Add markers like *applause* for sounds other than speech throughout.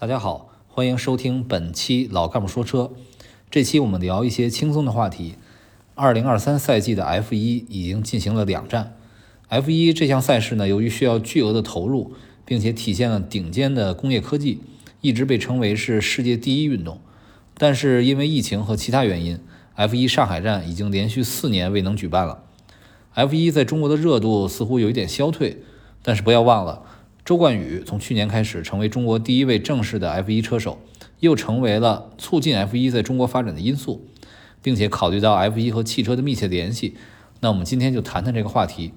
大家好，欢迎收听本期老干部说车。这期我们聊一些轻松的话题。二零二三赛季的 F 一已经进行了两站。F 一这项赛事呢，由于需要巨额的投入，并且体现了顶尖的工业科技，一直被称为是世界第一运动。但是因为疫情和其他原因，F 一上海站已经连续四年未能举办了。F 一在中国的热度似乎有一点消退，但是不要忘了。周冠宇从去年开始成为中国第一位正式的 F1 车手，又成为了促进 F1 在中国发展的因素，并且考虑到 F1 和汽车的密切联系，那我们今天就谈谈这个话题。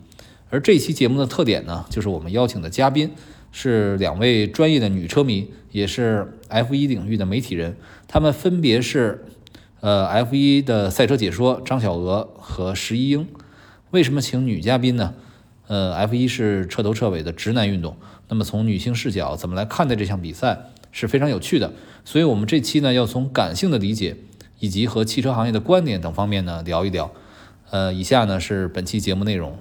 而这期节目的特点呢，就是我们邀请的嘉宾是两位专业的女车迷，也是 F1 领域的媒体人，他们分别是呃 F1 的赛车解说张小娥和石一英。为什么请女嘉宾呢？呃，F1 是彻头彻尾的直男运动。那么从女性视角怎么来看待这项比赛是非常有趣的，所以我们这期呢要从感性的理解以及和汽车行业的观点等方面呢聊一聊。呃，以下呢是本期节目内容。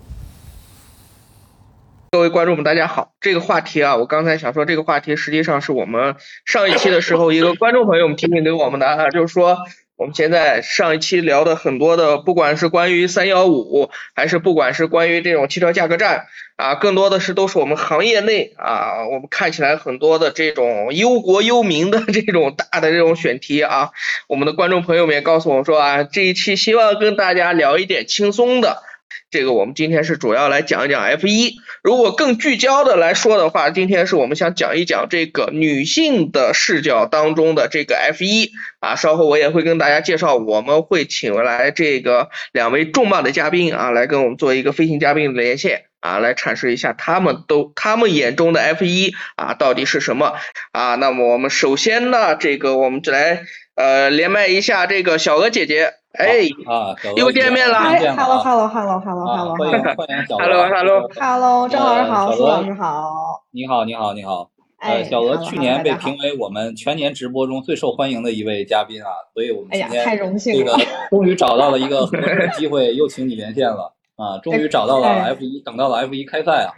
各位观众们，大家好。这个话题啊，我刚才想说，这个话题实际上是我们上一期的时候一个观众朋友们提醒给我们的，就是说。我们现在上一期聊的很多的，不管是关于三幺五，还是不管是关于这种汽车价格战啊，更多的是都是我们行业内啊，我们看起来很多的这种忧国忧民的这种大的这种选题啊，我们的观众朋友们也告诉我说啊，这一期希望跟大家聊一点轻松的。这个我们今天是主要来讲一讲 F 一，如果更聚焦的来说的话，今天是我们想讲一讲这个女性的视角当中的这个 F 一啊，稍后我也会跟大家介绍，我们会请来这个两位重磅的嘉宾啊，来跟我们做一个飞行嘉宾的连线啊，来阐释一下他们都他们眼中的 F 一啊到底是什么啊？那么我们首先呢，这个我们就来呃连麦一下这个小鹅姐姐。哎啊，又见面了！Hello，Hello，Hello，Hello，Hello，欢迎欢迎小鹅，Hello，Hello，张老师好，苏老师好，你好，你好，你好。呃，小鹅去年被评为我们全年直播中最受欢迎的一位嘉宾啊，所以我们今天太荣幸这个终于找到了一个合适的机会，又请你连线了啊，终于找到了 *laughs* F 一，等到了 F 一开赛啊。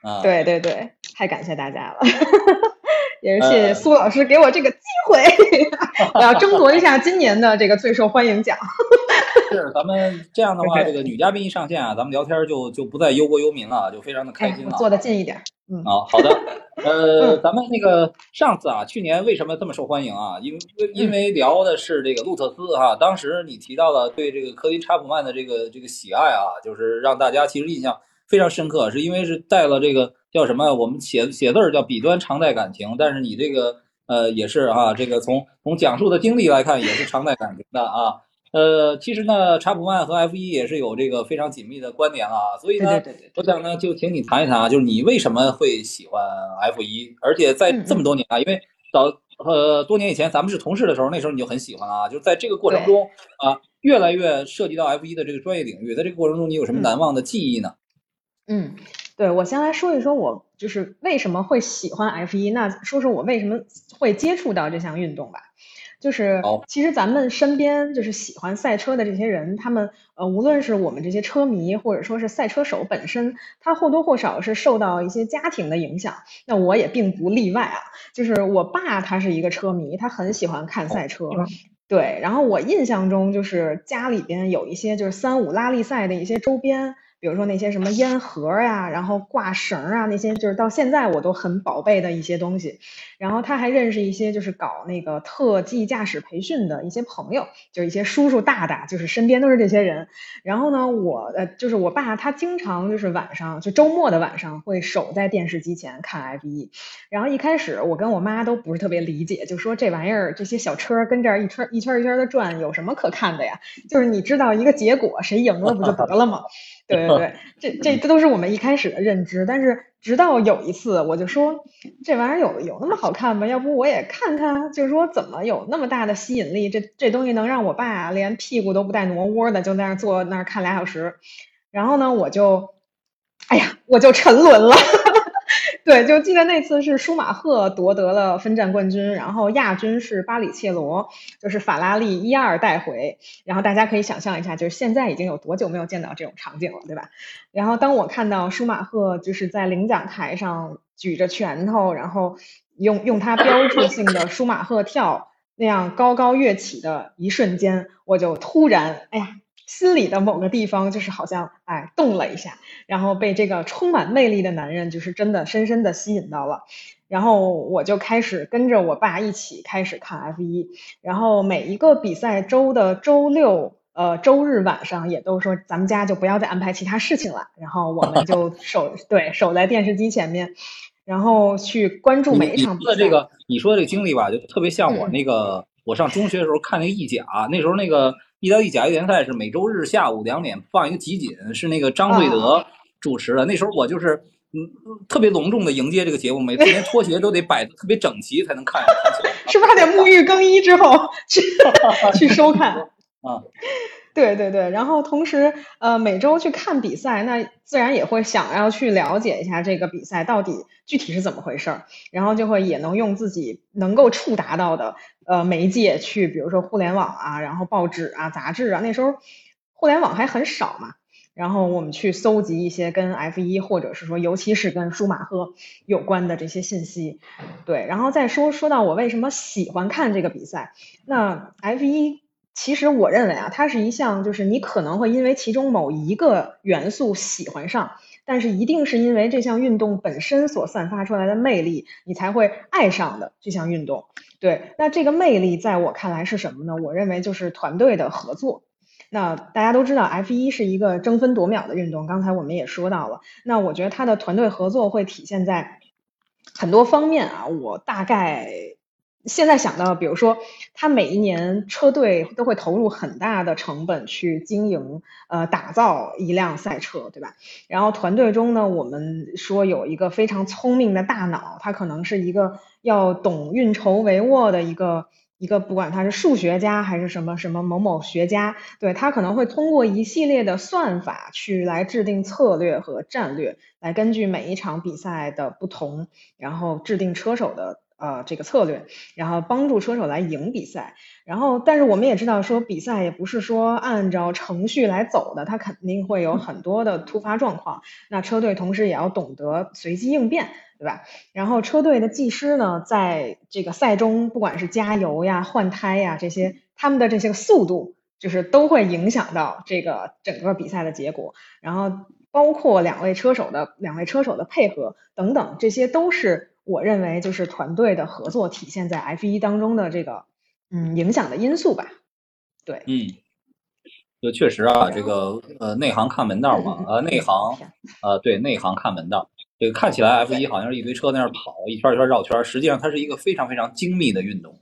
啊，对对对，太感谢大家了，*laughs* 也是谢谢苏老师给我这个机会，*laughs* 我要争夺一下今年的这个最受欢迎奖。是，咱们这样的话，这个女嘉宾一上线啊，咱们聊天就就不再忧国忧民了，就非常的开心了。坐的近一点，嗯，好好的，*laughs* 呃，咱们那个上次啊，去年为什么这么受欢迎啊？因为因为聊的是这个路特斯哈，当时你提到了对这个科林查普曼的这个这个喜爱啊，就是让大家其实印象。非常深刻，是因为是带了这个叫什么？我们写写字儿叫笔端常带感情，但是你这个呃也是啊，这个从从讲述的经历来看也是常带感情的啊。呃，其实呢，查普曼和 F 一也是有这个非常紧密的关联啊，所以呢，我想呢就请你谈一谈啊，就是你为什么会喜欢 F 一，而且在这么多年啊，因为早呃多年以前咱们是同事的时候，那时候你就很喜欢啊，就是在这个过程中啊，越来越涉及到 F 一的这个专业领域，在这个过程中你有什么难忘的记忆呢？嗯，对，我先来说一说，我就是为什么会喜欢 F 一，那说说我为什么会接触到这项运动吧。就是其实咱们身边就是喜欢赛车的这些人，他们呃，无论是我们这些车迷，或者说是赛车手本身，他或多或少是受到一些家庭的影响。那我也并不例外啊。就是我爸他是一个车迷，他很喜欢看赛车。对，然后我印象中就是家里边有一些就是三五拉力赛的一些周边。比如说那些什么烟盒呀，然后挂绳啊，那些就是到现在我都很宝贝的一些东西。然后他还认识一些就是搞那个特技驾驶培训的一些朋友，就是一些叔叔大大，就是身边都是这些人。然后呢，我呃就是我爸他经常就是晚上就周末的晚上会守在电视机前看 F 一。然后一开始我跟我妈都不是特别理解，就说这玩意儿这些小车跟这儿一圈一圈一圈的转，有什么可看的呀？就是你知道一个结果，谁赢了不就得了吗？对对对，*laughs* 这这这都是我们一开始的认知，但是直到有一次，我就说这玩意儿有有那么好看吗？要不我也看看，就是说怎么有那么大的吸引力？这这东西能让我爸连屁股都不带挪窝的，就在那坐那儿看俩小时。然后呢，我就，哎呀，我就沉沦了。对，就记得那次是舒马赫夺得了分站冠军，然后亚军是巴里切罗，就是法拉利一二带回。然后大家可以想象一下，就是现在已经有多久没有见到这种场景了，对吧？然后当我看到舒马赫就是在领奖台上举着拳头，然后用用它标志性的舒马赫跳那样高高跃起的一瞬间，我就突然，哎呀。心里的某个地方就是好像哎动了一下，然后被这个充满魅力的男人就是真的深深的吸引到了，然后我就开始跟着我爸一起开始看 F 一，然后每一个比赛周的周六呃周日晚上也都说咱们家就不要再安排其他事情了，然后我们就守 *laughs* 对守在电视机前面，然后去关注每一场比赛。你说的这个你说的这个经历吧，就特别像我那个我上中学的时候看那个意甲，那时候那个。意大利甲级联赛是每周日下午两点放一个集锦，是那个张瑞德主持的。那时候我就是嗯特别隆重的迎接这个节目，每次连拖鞋都得摆的特别整齐才能看。*laughs* 是不是还得沐浴更衣之后去去收看？*laughs* 啊，对对对。然后同时呃每周去看比赛，那自然也会想要去了解一下这个比赛到底具体是怎么回事儿，然后就会也能用自己能够触达到的。呃，媒介去，比如说互联网啊，然后报纸啊、杂志啊，那时候互联网还很少嘛。然后我们去搜集一些跟 F 一，或者是说，尤其是跟舒马赫有关的这些信息。对，然后再说说到我为什么喜欢看这个比赛。那 F 一其实我认为啊，它是一项就是你可能会因为其中某一个元素喜欢上，但是一定是因为这项运动本身所散发出来的魅力，你才会爱上的这项运动。对，那这个魅力在我看来是什么呢？我认为就是团队的合作。那大家都知道，F 一是一个争分夺秒的运动，刚才我们也说到了。那我觉得它的团队合作会体现在很多方面啊，我大概。现在想到，比如说，他每一年车队都会投入很大的成本去经营、呃，打造一辆赛车，对吧？然后团队中呢，我们说有一个非常聪明的大脑，他可能是一个要懂运筹帷幄的一个一个，不管他是数学家还是什么什么某某学家，对他可能会通过一系列的算法去来制定策略和战略，来根据每一场比赛的不同，然后制定车手的。呃，这个策略，然后帮助车手来赢比赛。然后，但是我们也知道，说比赛也不是说按照程序来走的，它肯定会有很多的突发状况。那车队同时也要懂得随机应变，对吧？然后车队的技师呢，在这个赛中，不管是加油呀、换胎呀这些，他们的这些速度，就是都会影响到这个整个比赛的结果。然后，包括两位车手的两位车手的配合等等，这些都是。我认为就是团队的合作体现在 F 一当中的这个嗯影响的因素吧，对，嗯，就确实啊，这个呃内行看门道嘛，呃内行呃对内行看门道，这个看起来 F 一好像是一堆车在那儿跑一圈一圈绕圈，实际上它是一个非常非常精密的运动。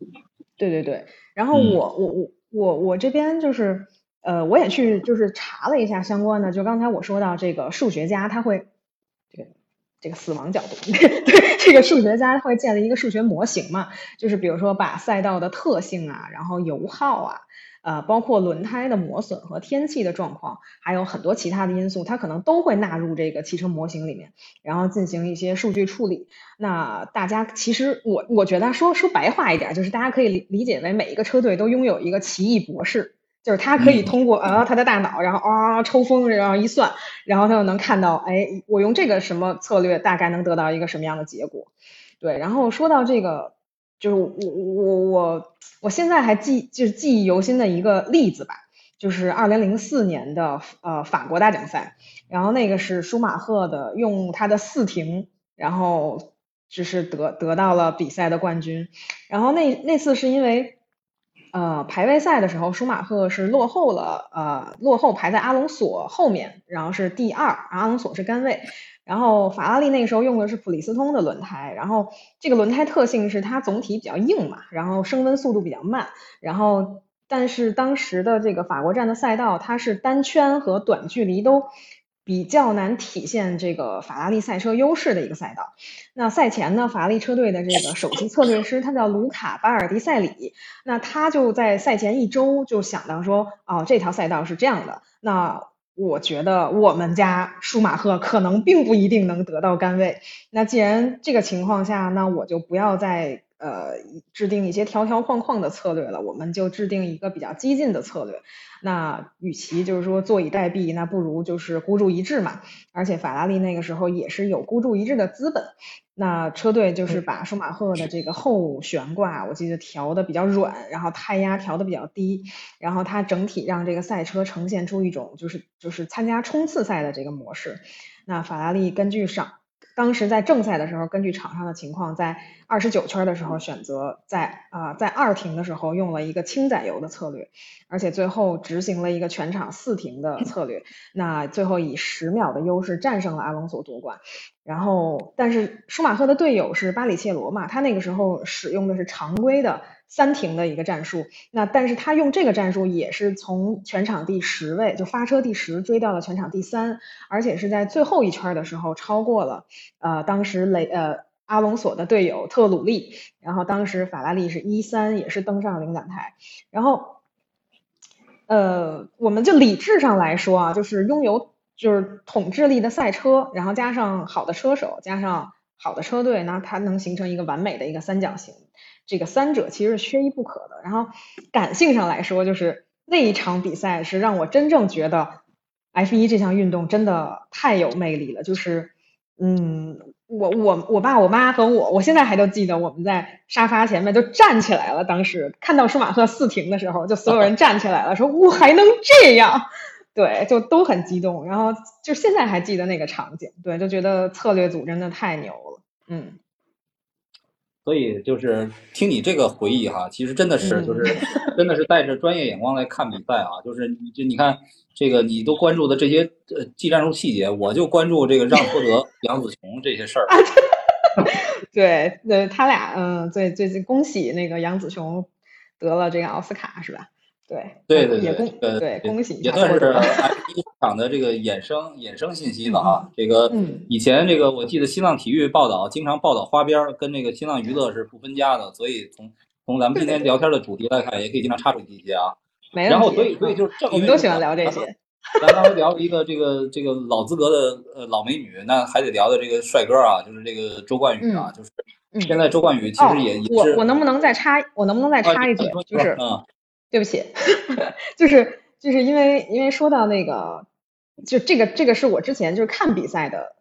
对对对，然后我我我我我这边就是呃我也去就是查了一下相关的，就刚才我说到这个数学家他会。这个死亡角度，*laughs* 对这个数学家会建立一个数学模型嘛？就是比如说把赛道的特性啊，然后油耗啊，呃，包括轮胎的磨损和天气的状况，还有很多其他的因素，它可能都会纳入这个汽车模型里面，然后进行一些数据处理。那大家其实我我觉得说说白话一点，就是大家可以理理解为每一个车队都拥有一个奇异博士。就是他可以通过啊他的大脑，然后啊抽风，然后一算，然后他就能看到，哎，我用这个什么策略，大概能得到一个什么样的结果。对，然后说到这个，就是我我我我现在还记就是记忆犹新的一个例子吧，就是二零零四年的呃法国大奖赛，然后那个是舒马赫的用他的四停，然后就是得得到了比赛的冠军，然后那那次是因为。呃，排位赛的时候，舒马赫是落后了，呃，落后排在阿隆索后面，然后是第二，阿隆索是杆位。然后法拉利那个时候用的是普利司通的轮胎，然后这个轮胎特性是它总体比较硬嘛，然后升温速度比较慢，然后但是当时的这个法国站的赛道，它是单圈和短距离都。比较难体现这个法拉利赛车优势的一个赛道。那赛前呢，法拉利车队的这个首席策略师他叫卢卡巴尔迪塞里，那他就在赛前一周就想到说，哦，这条赛道是这样的。那我觉得我们家舒马赫可能并不一定能得到杆位。那既然这个情况下，那我就不要再呃制定一些条条框框的策略了，我们就制定一个比较激进的策略。那与其就是说坐以待毙，那不如就是孤注一掷嘛。而且法拉利那个时候也是有孤注一掷的资本。那车队就是把舒马赫的这个后悬挂，我记得调的比较软，然后胎压调的比较低，然后它整体让这个赛车呈现出一种就是就是参加冲刺赛的这个模式。那法拉利根据上。当时在正赛的时候，根据场上的情况，在二十九圈的时候选择在啊在二停的时候用了一个轻载油的策略，而且最后执行了一个全场四停的策略，那最后以十秒的优势战胜了阿隆索夺冠。然后，但是舒马赫的队友是巴里切罗嘛，他那个时候使用的是常规的。三停的一个战术，那但是他用这个战术也是从全场第十位就发车第十追到了全场第三，而且是在最后一圈的时候超过了呃当时雷呃阿隆索的队友特鲁利，然后当时法拉利是一三也是登上领奖台，然后呃我们就理智上来说啊，就是拥有就是统治力的赛车，然后加上好的车手，加上好的车队，那它能形成一个完美的一个三角形。这个三者其实是缺一不可的。然后感性上来说，就是那一场比赛是让我真正觉得 F 一这项运动真的太有魅力了。就是，嗯，我我我爸我妈和我，我现在还都记得我们在沙发前面就站起来了。当时看到舒马赫四停的时候，就所有人站起来了，说我还能这样，对，就都很激动。然后就现在还记得那个场景，对，就觉得策略组真的太牛了，嗯。所以就是听你这个回忆哈，其实真的是就是 *laughs* 真的是带着专业眼光来看比赛啊，就是你就你看这个你都关注的这些呃技战术细节，我就关注这个让托德、杨子琼这些事儿。*laughs* 对，对他俩嗯，最最近恭喜那个杨子琼得了这个奥斯卡是吧？对对对，对恭喜也算是 F 一场的这个衍生衍生信息了啊。这个以前这个我记得新浪体育报道经常报道花边，跟这个新浪娱乐是不分家的，所以从从咱们今天聊天的主题来看，也可以经常插出一些啊。然后所以所以就是我们都喜欢聊这些。咱刚才聊了一个这个这个老资格的呃老美女，那还得聊的这个帅哥啊，就是这个周冠宇啊，就是现在周冠宇其实也我我能不能再插我能不能再插一句，就是嗯。对不起，*laughs* 就是就是因为因为说到那个，就这个这个是我之前就是看比赛的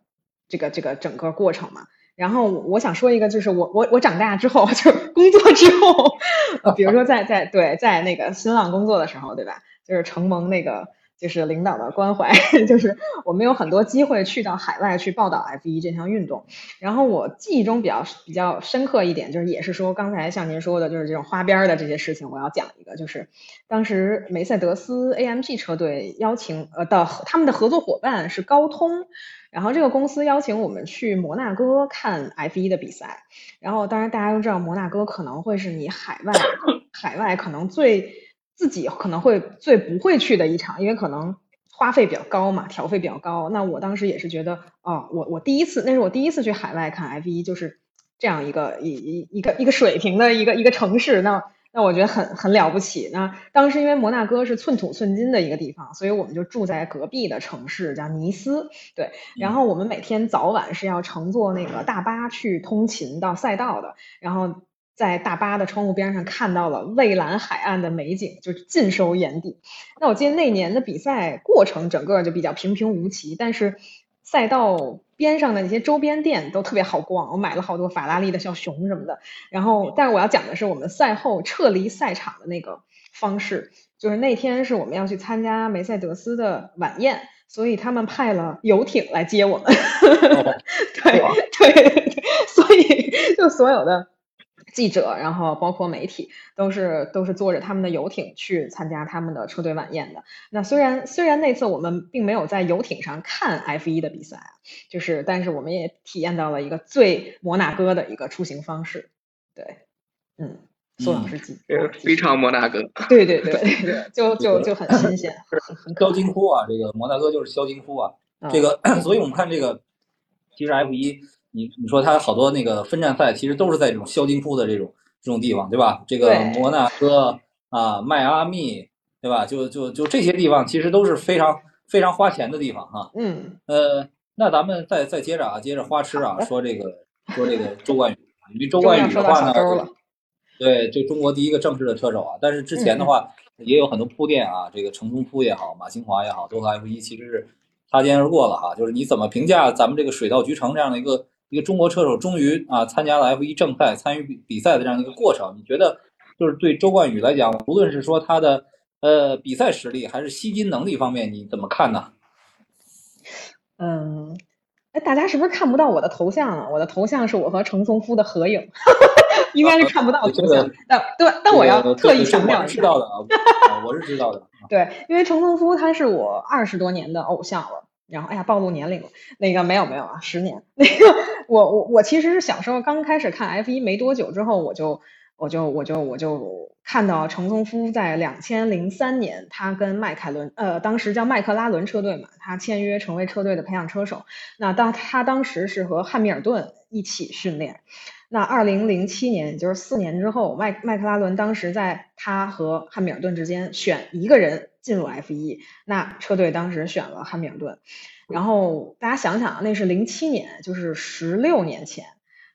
这个这个整个过程嘛。然后我想说一个，就是我我我长大之后，*laughs* 就是工作之后，*laughs* 呃比如说在在对在那个新浪工作的时候，对吧？就是承蒙那个。就是领导的关怀，*laughs* 就是我们有很多机会去到海外去报道 F 一这项运动。然后我记忆中比较比较深刻一点，就是也是说刚才像您说的，就是这种花边的这些事情，我要讲一个，就是当时梅赛德斯 AMG 车队邀请呃的他们的合作伙伴是高通，然后这个公司邀请我们去摩纳哥看 F 一的比赛。然后当然大家都知道，摩纳哥可能会是你海外海外可能最。自己可能会最不会去的一场，因为可能花费比较高嘛，调费比较高。那我当时也是觉得，哦，我我第一次，那是我第一次去海外看 F 一，就是这样一个一一一个一个水平的一个一个城市。那那我觉得很很了不起。那当时因为摩纳哥是寸土寸金的一个地方，所以我们就住在隔壁的城市叫尼斯。对，然后我们每天早晚是要乘坐那个大巴去通勤到赛道的，然后。在大巴的窗户边上看到了蔚蓝海岸的美景，就尽收眼底。那我记得那年的比赛过程整个就比较平平无奇，但是赛道边上的那些周边店都特别好逛，我买了好多法拉利的小熊什么的。然后，但是我要讲的是我们赛后撤离赛场的那个方式，就是那天是我们要去参加梅赛德斯的晚宴，所以他们派了游艇来接我们。*laughs* 对对对，所以就所有的。记者，然后包括媒体，都是都是坐着他们的游艇去参加他们的车队晚宴的。那虽然虽然那次我们并没有在游艇上看 F 一的比赛，就是但是我们也体验到了一个最摩纳哥的一个出行方式。对，嗯，苏老师记，非常摩纳哥。对对对对，就就就很新鲜，肖金库啊，这个摩纳哥就是肖金库啊，这个，*coughs* 所以我们看这个，其实 F 一。你你说他好多那个分站赛，其实都是在这种肖金窟的这种这种地方，对吧？这个摩纳哥啊，迈阿密，对吧？就就就这些地方，其实都是非常非常花钱的地方哈。嗯。呃，那咱们再再接着啊，接着花痴啊，说这个说这个周冠宇因为周冠宇的话呢，了对，这中国第一个正式的车手啊。但是之前的话也有很多铺垫啊，这个程宗夫也好，马清华也好，都和 F 一其实是擦肩而过了哈。就是你怎么评价咱们这个水到渠成这样的一个一个中国车手终于啊参加了 F 一正赛，参与比比赛的这样一个过程？你觉得就是对周冠宇来讲，无论是说他的呃比赛实力还是吸金能力方面，你怎么看呢？嗯。哎，大家是不是看不到我的头像啊？我的头像是我和程松夫的合影，*laughs* 应该是看不到头像。*laughs* 但对，但我要特意强调，知道的啊，我是知道的。对，因为程松夫他是我二十多年的偶像了。然后，哎呀，暴露年龄了。那个没有没有啊，十年。*laughs* 那个我我我其实是小时候刚开始看 F 一没多久之后，我就。我就我就我就看到程松夫在两千零三年，他跟迈凯伦，呃，当时叫麦克拉伦车队嘛，他签约成为车队的培养车手。那当他当时是和汉密尔顿一起训练。那二零零七年，也就是四年之后，麦麦克拉伦当时在他和汉密尔顿之间选一个人进入 F 一，那车队当时选了汉密尔顿。然后大家想想，那是零七年，就是十六年前。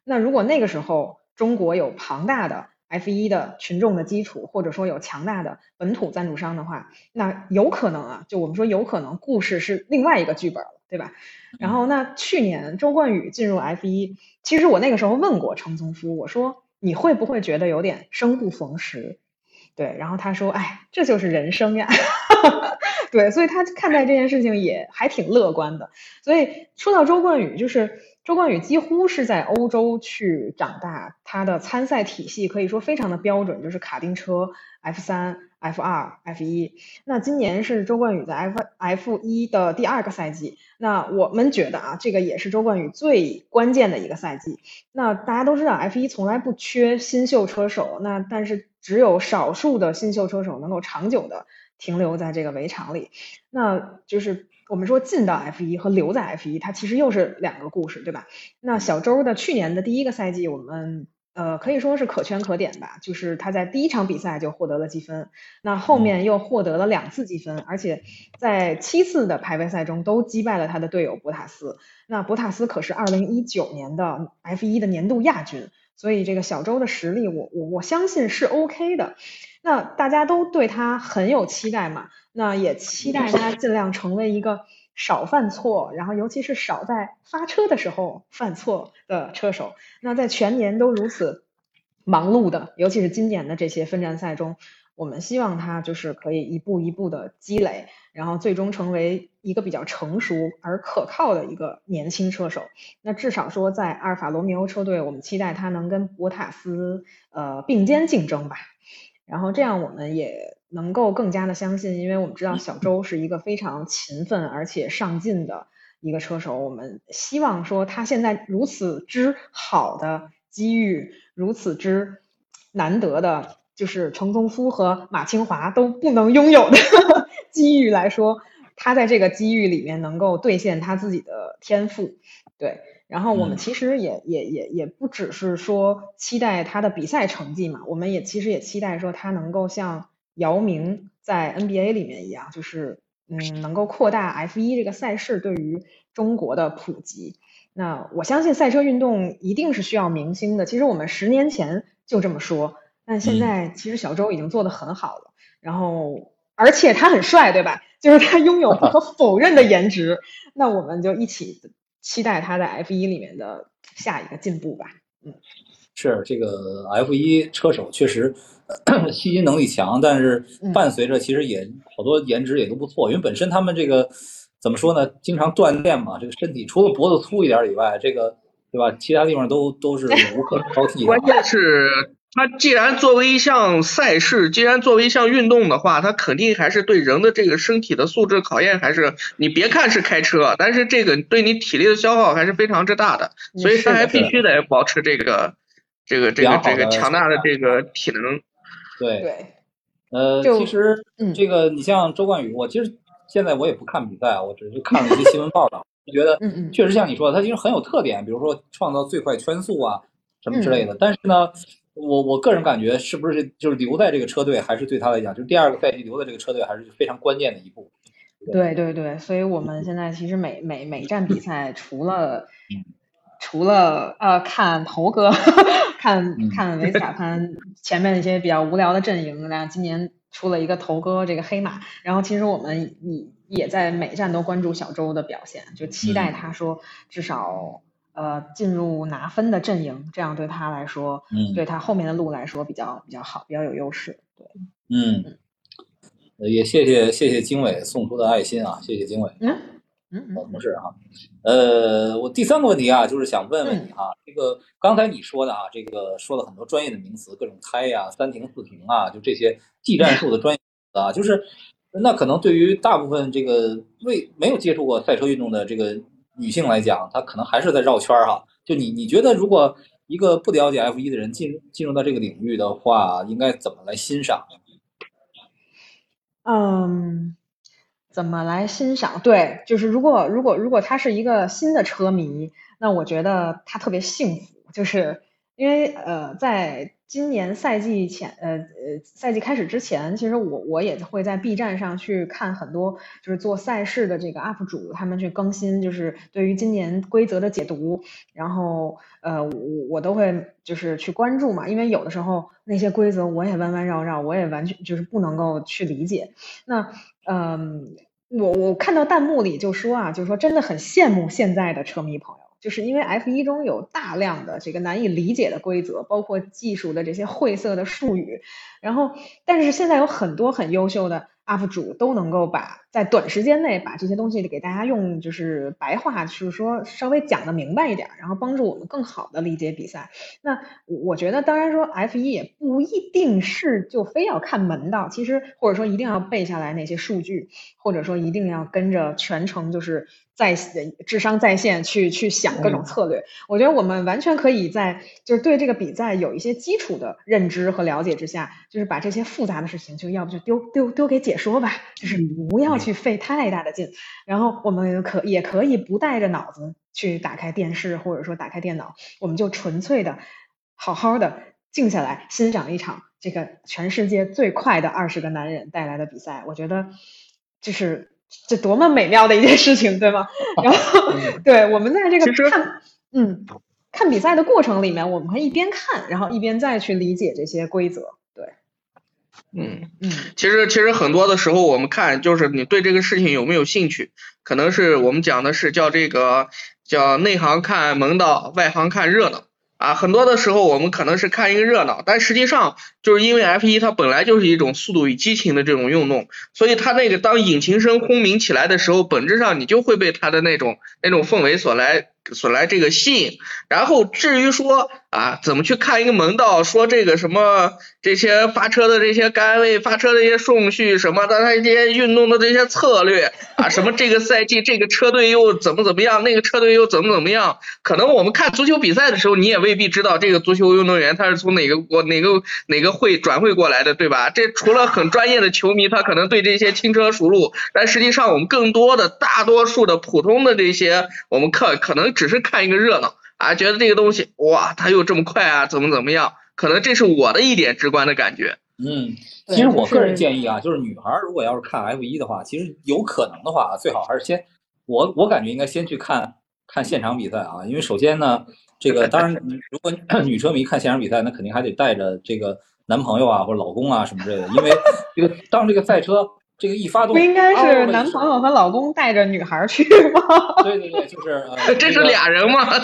那如果那个时候，中国有庞大的 F 一的群众的基础，或者说有强大的本土赞助商的话，那有可能啊，就我们说有可能故事是另外一个剧本了，对吧？然后那去年周冠宇进入 F 一，其实我那个时候问过程宗夫，我说你会不会觉得有点生不逢时？对，然后他说，哎，这就是人生呀。*laughs* 对，所以他看待这件事情也还挺乐观的。所以说到周冠宇，就是。周冠宇几乎是在欧洲去长大，他的参赛体系可以说非常的标准，就是卡丁车 F 三、F 二、F 一。那今年是周冠宇在 F F 一的第二个赛季，那我们觉得啊，这个也是周冠宇最关键的一个赛季。那大家都知道，F 一从来不缺新秀车手，那但是只有少数的新秀车手能够长久的停留在这个围场里，那就是。我们说进到 F 一和留在 F 一，它其实又是两个故事，对吧？那小周的去年的第一个赛季，我们呃可以说是可圈可点吧，就是他在第一场比赛就获得了积分，那后面又获得了两次积分，而且在七次的排位赛中都击败了他的队友博塔斯。那博塔斯可是二零一九年的 F 一的年度亚军，所以这个小周的实力，我我我相信是 OK 的。那大家都对他很有期待嘛？那也期待他尽量成为一个少犯错，然后尤其是少在发车的时候犯错的车手。那在全年都如此忙碌的，尤其是今年的这些分站赛中，我们希望他就是可以一步一步的积累，然后最终成为一个比较成熟而可靠的一个年轻车手。那至少说在阿尔法罗密欧车队，我们期待他能跟博塔斯呃并肩竞争吧。然后这样我们也能够更加的相信，因为我们知道小周是一个非常勤奋而且上进的一个车手。我们希望说他现在如此之好的机遇，如此之难得的，就是程宗夫和马清华都不能拥有的机遇来说，他在这个机遇里面能够兑现他自己的天赋，对。然后我们其实也也也也不只是说期待他的比赛成绩嘛，我们也其实也期待说他能够像姚明在 NBA 里面一样，就是嗯能够扩大 F 一这个赛事对于中国的普及。那我相信赛车运动一定是需要明星的，其实我们十年前就这么说，但现在其实小周已经做得很好了。然后而且他很帅，对吧？*laughs* 就是他拥有不可 *laughs* 否认的颜值。那我们就一起。期待他在 F 一里面的下一个进步吧。嗯，是这个 F 一车手确实 *coughs* 吸金能力强，但是伴随着其实也好多颜值也都不错。因为本身他们这个怎么说呢，经常锻炼嘛，这个身体除了脖子粗一点以外，这个对吧？其他地方都都是无可挑剔。*laughs* 关键是。它既然作为一项赛事，既然作为一项运动的话，它肯定还是对人的这个身体的素质考验，还是你别看是开车，但是这个对你体力的消耗还是非常之大的，所以他还必须得保持这个这个这个这个强大的这个体能。对对，呃，其实这个你像周冠宇，我其实现在我也不看比赛，我只是看了一些新闻报道，*laughs* 就觉得确实像你说的，他其实很有特点，比如说创造最快圈速啊什么之类的，但是呢。我我个人感觉，是不是就是留在这个车队，还是对他来讲，就是第二个赛季留在这个车队，还是非常关键的一步。对。对对，所以我们现在其实每每每站比赛，除了除了呃看头哥，*laughs* 看看维斯塔潘前面那些比较无聊的阵营，然后今年出了一个头哥这个黑马，然后其实我们也也在每站都关注小周的表现，就期待他说至少呃进入拿分的阵营，这样对他来说，嗯，对他后面的路来说比较比较好，比较有优势。对，嗯，也谢谢谢谢经纬送出的爱心啊，谢谢经纬。嗯。嗯，老同事啊，呃，我第三个问题啊，就是想问问你哈，这个刚才你说的啊，这个说了很多专业的名词，各种猜呀、三停四停啊，就这些技战术的专业词啊，就是那可能对于大部分这个未没有接触过赛车运动的这个女性来讲，她可能还是在绕圈儿哈。就你你觉得，如果一个不了解 F 一的人进进入到这个领域的话，应该怎么来欣赏？嗯。怎么来欣赏？对，就是如果如果如果他是一个新的车迷，那我觉得他特别幸福，就是因为呃，在今年赛季前呃呃赛季开始之前，其实我我也会在 B 站上去看很多就是做赛事的这个 UP 主，他们去更新就是对于今年规则的解读，然后呃我我都会就是去关注嘛，因为有的时候那些规则我也弯弯绕绕，我也完全就是不能够去理解，那。嗯，我我看到弹幕里就说啊，就说真的很羡慕现在的车迷朋友，就是因为 F 一中有大量的这个难以理解的规则，包括技术的这些晦涩的术语，然后但是现在有很多很优秀的。UP 主都能够把在短时间内把这些东西给大家用就是白话，就是说稍微讲的明白一点，然后帮助我们更好的理解比赛。那我觉得，当然说 F 一也不一定是就非要看门道，其实或者说一定要背下来那些数据，或者说一定要跟着全程就是。在智商在线去去想各种策略，我觉得我们完全可以在就是对这个比赛有一些基础的认知和了解之下，就是把这些复杂的事情就要不就丢丢丢给解说吧，就是不要去费太大的劲。然后我们可也可以不带着脑子去打开电视或者说打开电脑，我们就纯粹的好好的静下来欣赏一场这个全世界最快的二十个男人带来的比赛。我觉得就是。这多么美妙的一件事情，对吗？然后 *laughs* *laughs* 对我们在这个看，嗯，看比赛的过程里面，我们一边看，然后一边再去理解这些规则。对，嗯嗯，其实其实很多的时候，我们看就是你对这个事情有没有兴趣，可能是我们讲的是叫这个叫内行看门道，外行看热闹。啊，很多的时候我们可能是看一个热闹，但实际上就是因为 F 一它本来就是一种速度与激情的这种运动，所以它那个当引擎声轰鸣起来的时候，本质上你就会被它的那种那种氛围所来。所来这个信，然后至于说啊，怎么去看一个门道，说这个什么这些发车的这些杆位、发车的一些顺序什么的，它这些运动的这些策略啊，什么这个赛季这个车队又怎么怎么样，那个车队又怎么怎么样，可能我们看足球比赛的时候，你也未必知道这个足球运动员他是从哪个国哪个哪个会转会过来的，对吧？这除了很专业的球迷，他可能对这些轻车熟路，但实际上我们更多的大多数的普通的这些我们可可能。只是看一个热闹啊，觉得这个东西哇，它又这么快啊，怎么怎么样？可能这是我的一点直观的感觉。嗯，其实我个人建议啊，就是女孩如果要是看 F 一的话，其实有可能的话，最好还是先我我感觉应该先去看看现场比赛啊，因为首先呢，这个当然如果 *coughs* 女车迷看现场比赛，那肯定还得带着这个男朋友啊或者老公啊什么之类的，因为这个当这个赛车。这个一发动，不应该是男朋友和老公带着女孩去吗？对对对，就是 *laughs* 这是俩人吗？*laughs*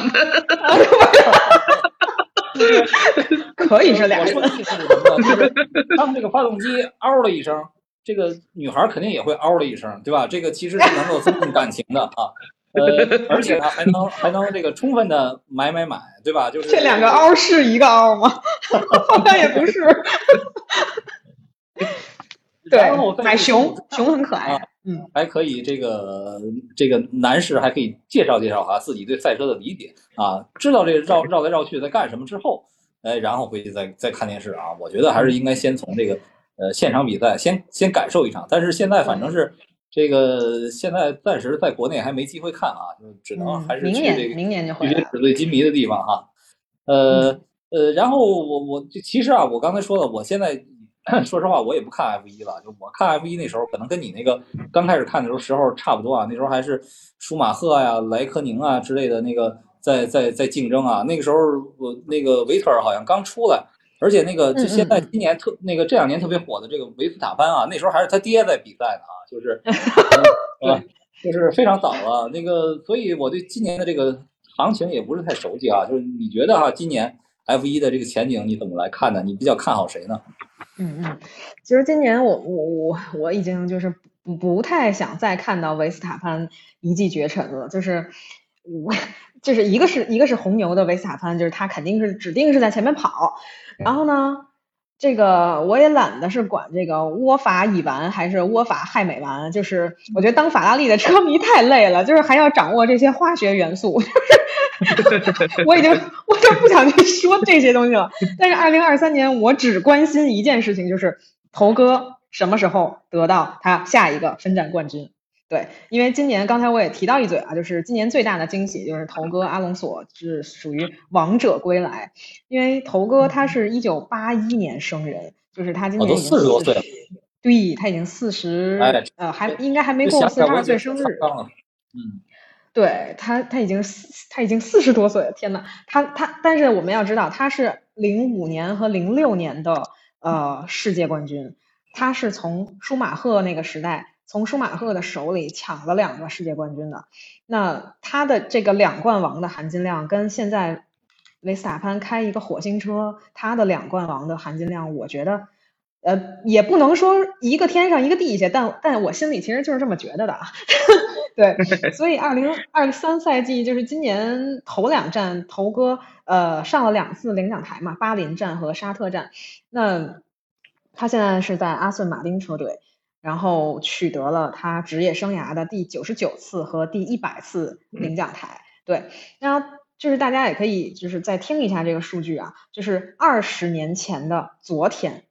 可以是俩人。我说的意思是什么呢？就是他们这个发动机嗷了一声，这个女孩肯定也会嗷了一声，对吧？这个其实是能够增进感情的啊。呃，而且呢，还能还能这个充分的买买买，对吧？就是这两个嗷是一个嗷吗？*laughs* 好像也不是。对，买熊熊很可爱，嗯，还可以这个这个男士还可以介绍介绍哈自己对赛车的理解啊，知道这绕绕来绕去在干什么之后，哎，然后回去再再看电视啊。我觉得还是应该先从这个呃现场比赛先先感受一场，但是现在反正是这个现在暂时在国内还没机会看啊，就只能还是去这个明年就会纸醉金迷的地方哈。呃呃，然后我我其实啊，我刚才说了，我现在。*clears throat* 说实话，我也不看 F 一了。就我看 F 一那时候，可能跟你那个刚开始看的时候时候差不多啊。那时候还是舒马赫呀、莱科宁啊之类的那个在在在竞争啊。那个时候我那个维特尔好像刚出来，而且那个就现在今年特那个这两年特别火的这个维斯塔潘啊，那时候还是他爹在比赛呢啊，就是 *laughs* 啊，就是非常早了。那个，所以我对今年的这个行情也不是太熟悉啊。就是你觉得哈，今年 F 一的这个前景你怎么来看呢？你比较看好谁呢？嗯嗯，其实今年我我我我已经就是不不太想再看到维斯塔潘一骑绝尘了，就是我就是一个是一个是红牛的维斯塔潘，就是他肯定是指定是在前面跑，然后呢，这个我也懒得是管这个窝法乙烷还是窝法氦美烷，就是我觉得当法拉利的车迷太累了，就是还要掌握这些化学元素。*laughs* 我已经，我就不想去说这些东西了。但是二零二三年，我只关心一件事情，就是头哥什么时候得到他下一个分站冠军。对，因为今年刚才我也提到一嘴啊，就是今年最大的惊喜就是头哥阿隆索是属于王者归来。因为头哥他是一九八一年生人，就是他今年已经四十多岁了。对他已经四十，呃，还应该还没过四十二岁生日。嗯。对他，他已经四，他已经四十多岁了。天呐，他他，但是我们要知道，他是零五年和零六年的呃世界冠军，他是从舒马赫那个时代，从舒马赫的手里抢了两个世界冠军的。那他的这个两冠王的含金量，跟现在维斯塔潘开一个火星车，他的两冠王的含金量，我觉得。呃，也不能说一个天上一个地下，但但我心里其实就是这么觉得的。*laughs* 对，*laughs* 所以二零二三赛季就是今年头两站，头哥呃上了两次领奖台嘛，巴林站和沙特站。那他现在是在阿斯顿马丁车队，然后取得了他职业生涯的第九十九次和第一百次领奖台。对，然后就是大家也可以就是再听一下这个数据啊，就是二十年前的昨天。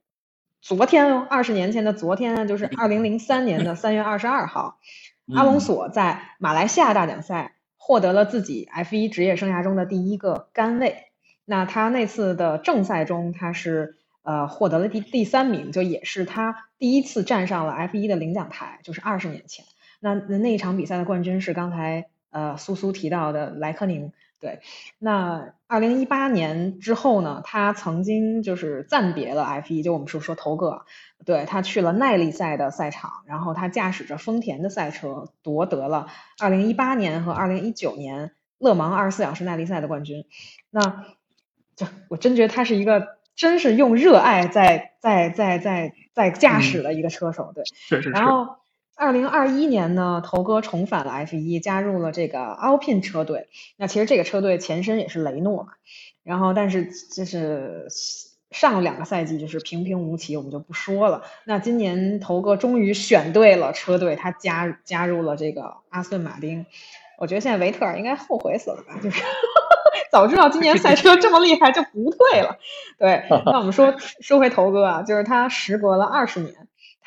昨天哦，二十年前的昨天呢，就是二零零三年的三月二十二号，*laughs* 阿隆索在马来西亚大奖赛获得了自己 F 一职业生涯中的第一个杆位。那他那次的正赛中，他是呃获得了第第三名，就也是他第一次站上了 F1 的领奖台，就是二十年前。那那一场比赛的冠军是刚才呃苏苏提到的莱科宁。对，那二零一八年之后呢，他曾经就是暂别了 F 一，就我们说说头个，对他去了耐力赛的赛场，然后他驾驶着丰田的赛车夺得了二零一八年和二零一九年勒芒二十四小时耐力赛的冠军。那就我真觉得他是一个真是用热爱在在在在在驾驶的一个车手，对，是是是，然后。二零二一年呢，头哥重返了 F 一，加入了这个 Alpine 车队。那其实这个车队前身也是雷诺嘛。然后，但是就是上两个赛季就是平平无奇，我们就不说了。那今年头哥终于选对了车队，他加加入了这个阿斯顿马丁。我觉得现在维特尔应该后悔死了吧？就是 *laughs* 早知道今年赛车这么厉害就不退了。对，*laughs* 那我们说说回头哥啊，就是他时隔了二十年。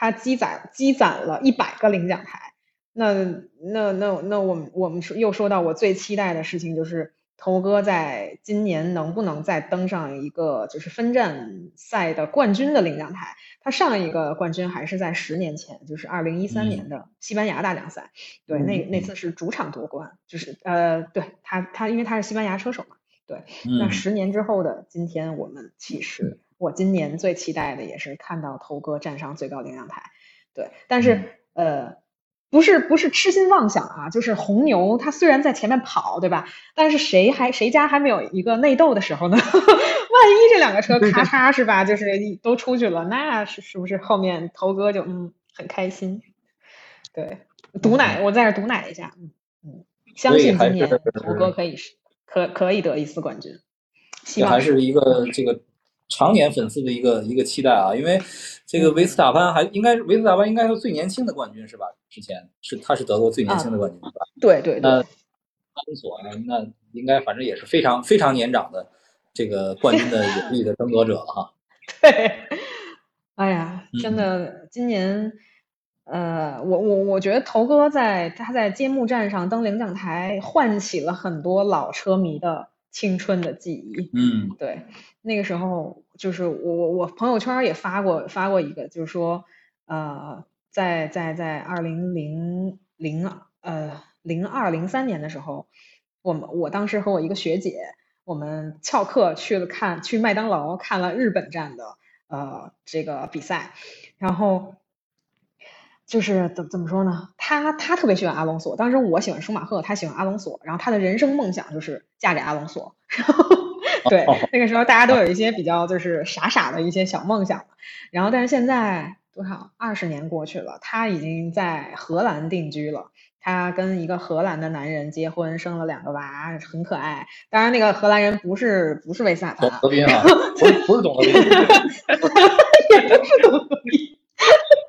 他积攒积攒了一百个领奖台，那那那那我们我们说又说到我最期待的事情，就是头哥在今年能不能再登上一个就是分站赛的冠军的领奖台？他上一个冠军还是在十年前，就是二零一三年的西班牙大奖赛，对，那那次是主场夺冠，就是呃，对他他因为他是西班牙车手嘛，对，那十年之后的今天，我们其实。我今年最期待的也是看到头哥站上最高领奖台，对，但是呃，不是不是痴心妄想啊，就是红牛它虽然在前面跑，对吧？但是谁还谁家还没有一个内斗的时候呢？*laughs* 万一这两个车咔嚓是吧？就是都出去了，那是是不是后面头哥就嗯很开心？对，毒奶，我在这毒奶一下，嗯嗯，相信今年头哥可以是可可以得一次冠军，希望还是一个这个。常年粉丝的一个一个期待啊，因为这个维斯塔潘还应该维斯塔潘应该是最年轻的冠军是吧？之前是他是得过最年轻的冠军是吧？对对。那阿隆索呢？那应该反正也是非常非常年长的这个冠军的 *laughs* 有力的争夺者哈。*laughs* 对。哎呀，真的，今年呃，我我我觉得头哥在他在揭幕战上登领奖台，唤起了很多老车迷的青春的记忆。嗯，对。那个时候就是我我我朋友圈也发过发过一个，就是说呃在在在二零零零呃零二零三年的时候，我们我当时和我一个学姐，我们翘课去了看去麦当劳看了日本站的呃这个比赛，然后。就是怎怎么说呢？他他特别喜欢阿隆索，当时我喜欢舒马赫，他喜欢阿隆索，然后他的人生梦想就是嫁给阿隆索。*laughs* 对，那个时候大家都有一些比较就是傻傻的一些小梦想。然后但是现在多少二十年过去了，他已经在荷兰定居了，他跟一个荷兰的男人结婚，生了两个娃，很可爱。当然那个荷兰人不是不是维斯塔潘，董德斌啊，不是 *laughs* 不是董德斌，也不是董德斌。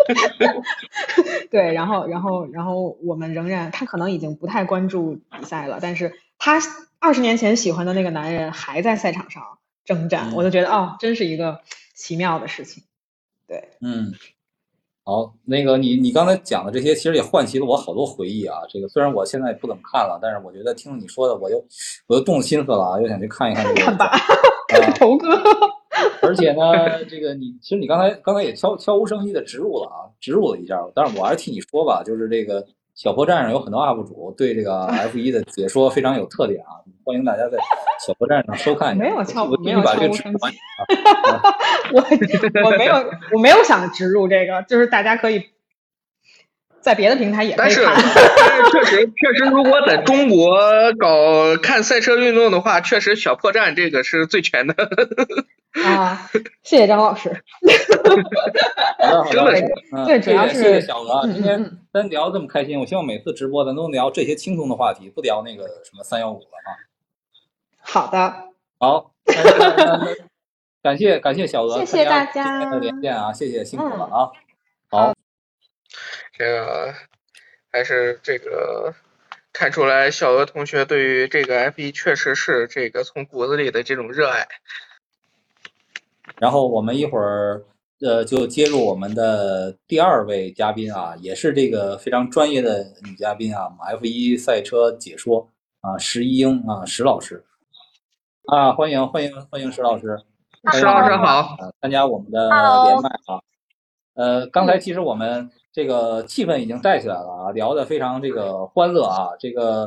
*laughs* 对，然后，然后，然后我们仍然，他可能已经不太关注比赛了，但是他二十年前喜欢的那个男人还在赛场上征战，我就觉得哦，真是一个奇妙的事情。对，嗯，好，那个你你刚才讲的这些，其实也唤起了我好多回忆啊。这个虽然我现在不怎么看了，但是我觉得听你说的，我又我又动心思了啊，又想去看一看。看吧，*laughs* 看头哥。*laughs* 而且呢，这个你其实你刚才刚才也悄悄无声息的植入了啊，植入了一下，但是我还是替你说吧，就是这个小破站上有很多 UP 主对这个 *laughs* F 一的解说非常有特点啊，欢迎大家在小破站上收看。没有悄，没有悄无声息。*laughs* 我我没有我没有想植入这个，就是大家可以。在别的平台也可以看，但是确实确实，如果在中国搞看赛车运动的话，确实小破站这个是最全的。*laughs* 啊，谢谢张老师。好的，对，主要是谢谢小鹅，今天咱聊这么开心，我希望每次直播咱都聊这些轻松的话题，不聊那个什么三幺五了啊。好的。好，感谢感谢小鹅，谢谢大家今天的连线啊，谢谢辛苦了啊。好。这个还是这个看出来，小鹅同学对于这个 F 一确实是这个从骨子里的这种热爱。然后我们一会儿呃就接入我们的第二位嘉宾啊，也是这个非常专业的女嘉宾啊，F 一赛车解说啊，石一英啊，石老师啊，欢迎欢迎欢迎石老师，石老师好，参加我们的连麦啊。呃，刚才其实我们。这个气氛已经带起来了啊，聊得非常这个欢乐啊。这个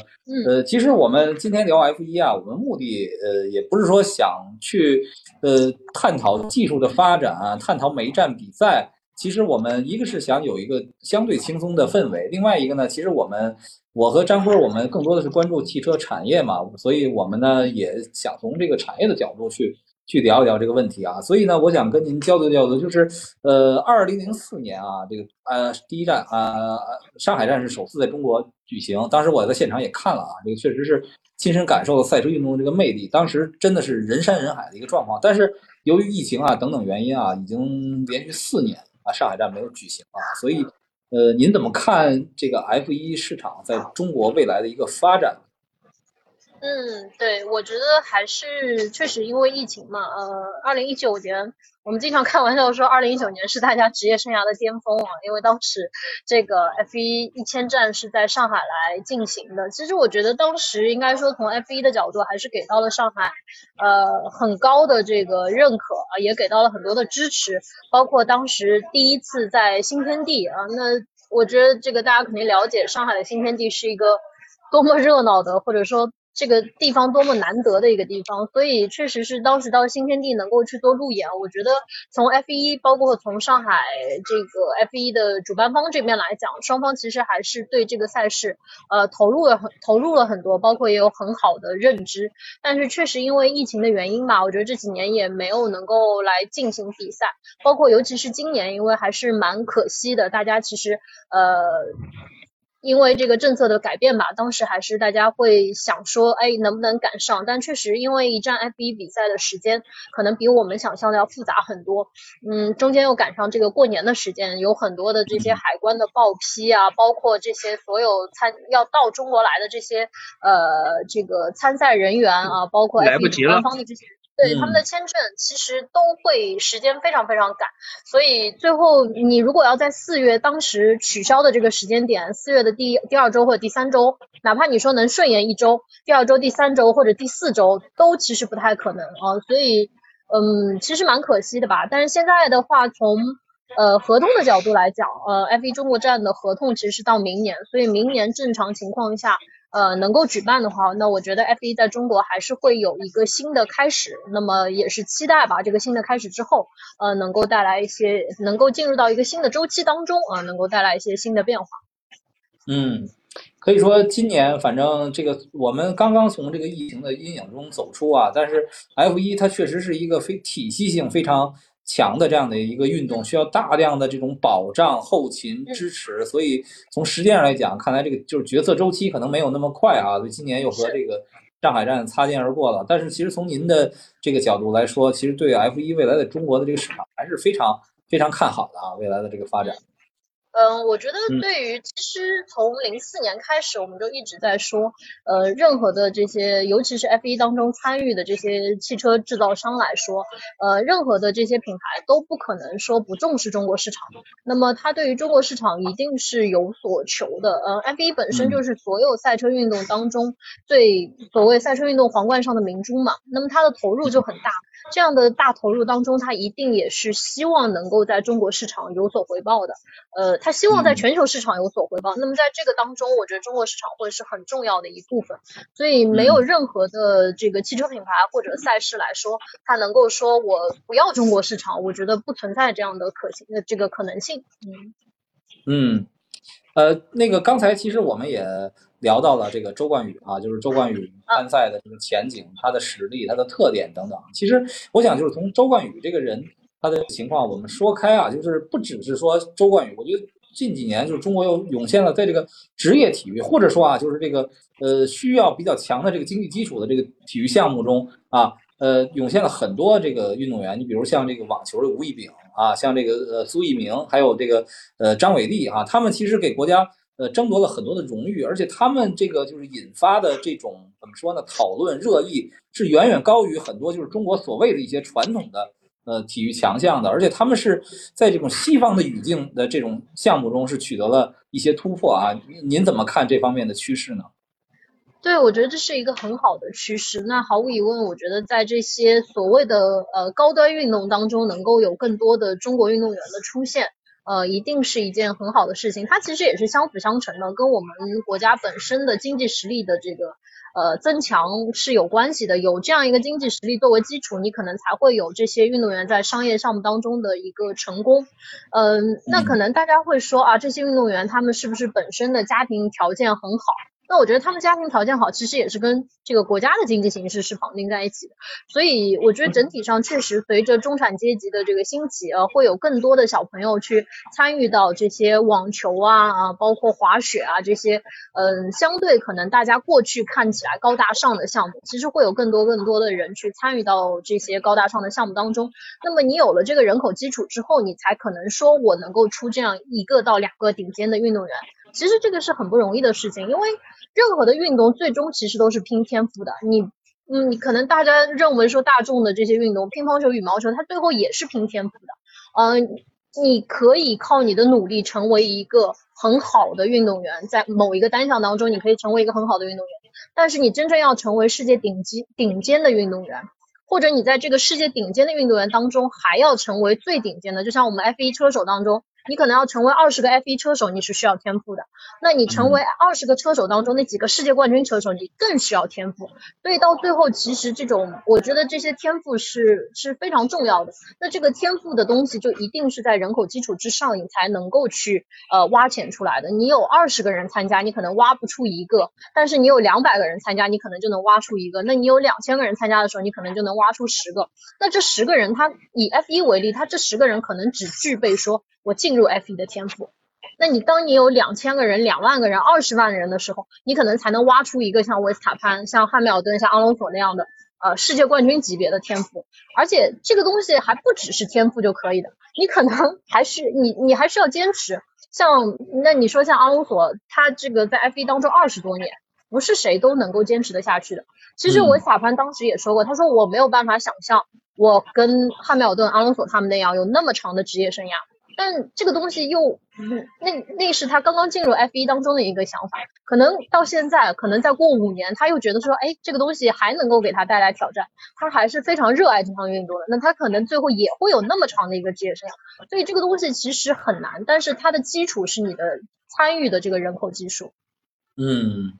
呃，其实我们今天聊 F 一啊，我们目的呃也不是说想去呃探讨技术的发展，探讨每一站比赛。其实我们一个是想有一个相对轻松的氛围，另外一个呢，其实我们我和张辉我们更多的是关注汽车产业嘛，所以我们呢也想从这个产业的角度去。去聊一聊这个问题啊，所以呢，我想跟您交流交流，就是呃，二零零四年啊，这个呃第一站啊，上海站是首次在中国举行，当时我在现场也看了啊，这个确实是亲身感受了赛车运动的这个魅力，当时真的是人山人海的一个状况，但是由于疫情啊等等原因啊，已经连续四年啊上海站没有举行啊，所以呃，您怎么看这个 F 一市场在中国未来的一个发展？嗯，对，我觉得还是确实因为疫情嘛，呃，二零一九年我们经常开玩笑说，二零一九年是大家职业生涯的巅峰啊，因为当时这个 F 一一千站是在上海来进行的。其实我觉得当时应该说从 F 一的角度还是给到了上海呃很高的这个认可啊，也给到了很多的支持，包括当时第一次在新天地啊，那我觉得这个大家肯定了解，上海的新天地是一个多么热闹的，或者说。这个地方多么难得的一个地方，所以确实是当时到新天地能够去做路演，我觉得从 F 一包括从上海这个 F 一的主办方这边来讲，双方其实还是对这个赛事呃投入了很投入了很多，包括也有很好的认知。但是确实因为疫情的原因吧，我觉得这几年也没有能够来进行比赛，包括尤其是今年，因为还是蛮可惜的，大家其实呃。因为这个政策的改变吧，当时还是大家会想说，哎，能不能赶上？但确实，因为一站 F 一比赛的时间可能比我们想象的要复杂很多。嗯，中间又赶上这个过年的时间，有很多的这些海关的报批啊，包括这些所有参要到中国来的这些呃这个参赛人员啊，包括 F 一主办方的这些。对他们的签证其实都会时间非常非常赶，所以最后你如果要在四月当时取消的这个时间点，四月的第第二周或者第三周，哪怕你说能顺延一周，第二周、第三周或者第四周都其实不太可能啊，所以嗯，其实蛮可惜的吧。但是现在的话，从呃合同的角度来讲，呃，F1 中国站的合同其实是到明年，所以明年正常情况下。呃能够举办的话，那我觉得 F 一在中国还是会有一个新的开始。那么也是期待吧，这个新的开始之后，呃，能够带来一些，能够进入到一个新的周期当中啊，能够带来一些新的变化。嗯。可以说，今年反正这个我们刚刚从这个疫情的阴影中走出啊，但是 F 一它确实是一个非体系性非常强的这样的一个运动，需要大量的这种保障、后勤支持，所以从时间上来讲，看来这个就是决策周期可能没有那么快啊。所以今年又和这个上海站擦肩而过了。但是其实从您的这个角度来说，其实对 F 一未来的中国的这个市场还是非常非常看好的啊，未来的这个发展。嗯，我觉得对于其实从零四年开始，我们就一直在说，呃，任何的这些，尤其是 F 一当中参与的这些汽车制造商来说，呃，任何的这些品牌都不可能说不重视中国市场。那么，它对于中国市场一定是有所求的。呃，F 一本身就是所有赛车运动当中最所谓赛车运动皇冠上的明珠嘛，那么它的投入就很大。这样的大投入当中，他一定也是希望能够在中国市场有所回报的。呃，他希望在全球市场有所回报。那么在这个当中，我觉得中国市场会是很重要的一部分。所以没有任何的这个汽车品牌或者赛事来说，它能够说我不要中国市场，我觉得不存在这样的可行的这个可能性。嗯嗯，呃，那个刚才其实我们也。聊到了这个周冠宇啊，就是周冠宇参赛的这个前景、他的实力、他的特点等等。其实我想，就是从周冠宇这个人他的情况，我们说开啊，就是不只是说周冠宇。我觉得近几年就是中国又涌现了在这个职业体育，或者说啊，就是这个呃需要比较强的这个经济基础的这个体育项目中啊，呃涌现了很多这个运动员。你比如像这个网球的吴亦丙啊，像这个呃苏翊鸣，还有这个呃张伟丽啊，他们其实给国家。呃，争夺了很多的荣誉，而且他们这个就是引发的这种怎么说呢？讨论热议是远远高于很多就是中国所谓的一些传统的呃体育强项的，而且他们是在这种西方的语境的这种项目中是取得了一些突破啊。您怎么看这方面的趋势呢？对，我觉得这是一个很好的趋势。那毫无疑问，我觉得在这些所谓的呃高端运动当中，能够有更多的中国运动员的出现。呃，一定是一件很好的事情，它其实也是相辅相成的，跟我们国家本身的经济实力的这个呃增强是有关系的。有这样一个经济实力作为基础，你可能才会有这些运动员在商业项目当中的一个成功。嗯，那可能大家会说啊，这些运动员他们是不是本身的家庭条件很好？那我觉得他们家庭条件好，其实也是跟这个国家的经济形势是绑定在一起的。所以我觉得整体上确实随着中产阶级的这个兴起，呃，会有更多的小朋友去参与到这些网球啊啊，包括滑雪啊这些，嗯，相对可能大家过去看起来高大上的项目，其实会有更多更多的人去参与到这些高大上的项目当中。那么你有了这个人口基础之后，你才可能说我能够出这样一个到两个顶尖的运动员。其实这个是很不容易的事情，因为任何的运动最终其实都是拼天赋的。你，嗯，你可能大家认为说大众的这些运动，乒乓球、羽毛球，它最后也是拼天赋的。嗯，你可以靠你的努力成为一个很好的运动员，在某一个单项当中，你可以成为一个很好的运动员。但是你真正要成为世界顶级顶尖的运动员，或者你在这个世界顶尖的运动员当中还要成为最顶尖的，就像我们 F 一车手当中。你可能要成为二十个 F 一车手，你是需要天赋的。那你成为二十个车手当中那几个世界冠军车手，你更需要天赋。所以到最后，其实这种我觉得这些天赋是是非常重要的。那这个天赋的东西就一定是在人口基础之上，你才能够去呃挖潜出来的。你有二十个人参加，你可能挖不出一个；但是你有两百个人参加，你可能就能挖出一个。那你有两千个人参加的时候，你可能就能挖出十个。那这十个人，他以 F 一为例，他这十个人可能只具备说。我进入 F 一的天赋，那你当你有两千个人、两万个人、二十万人的时候，你可能才能挖出一个像维斯塔潘、像汉密尔顿、像阿隆索那样的呃世界冠军级别的天赋。而且这个东西还不只是天赋就可以的，你可能 *laughs* 还是你你还是要坚持。像那你说像阿隆索，他这个在 F 一当中二十多年，不是谁都能够坚持得下去的。其实维斯塔潘当时也说过，他说我没有办法想象我跟汉密尔顿、阿隆索他们那样有那么长的职业生涯。但这个东西又，那那是他刚刚进入 F 一当中的一个想法，可能到现在，可能再过五年，他又觉得说，哎，这个东西还能够给他带来挑战，他还是非常热爱这项运动的，那他可能最后也会有那么长的一个职业生涯。所以这个东西其实很难，但是它的基础是你的参与的这个人口基数。嗯，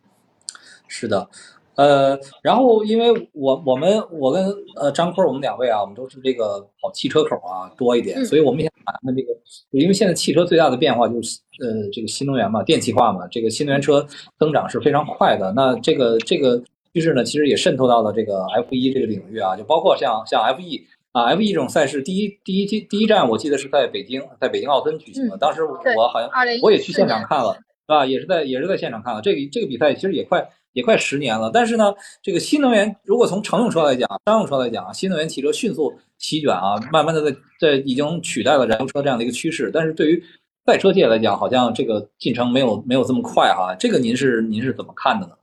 是的。呃，然后因为我我们我跟呃张坤我们两位啊，我们都是这个跑汽车口啊多一点，所以我们想谈谈这个，因为现在汽车最大的变化就是呃这个新能源嘛，电气化嘛，这个新能源车增长是非常快的。那这个这个趋势呢，其实也渗透到了这个 F 一这个领域啊，就包括像像 F 一啊，F 一这种赛事，第一第一第第一站我记得是在北京，在北京奥森举行的，当时我好像我也去现场看了，是吧？也是在也是在现场看了这个这个比赛，其实也快。也快十年了，但是呢，这个新能源如果从乘用车来讲、商用车来讲，新能源汽车迅速席卷啊，慢慢的在在已经取代了燃油车这样的一个趋势。但是对于赛车界来讲，好像这个进程没有没有这么快哈。这个您是您是怎么看的呢？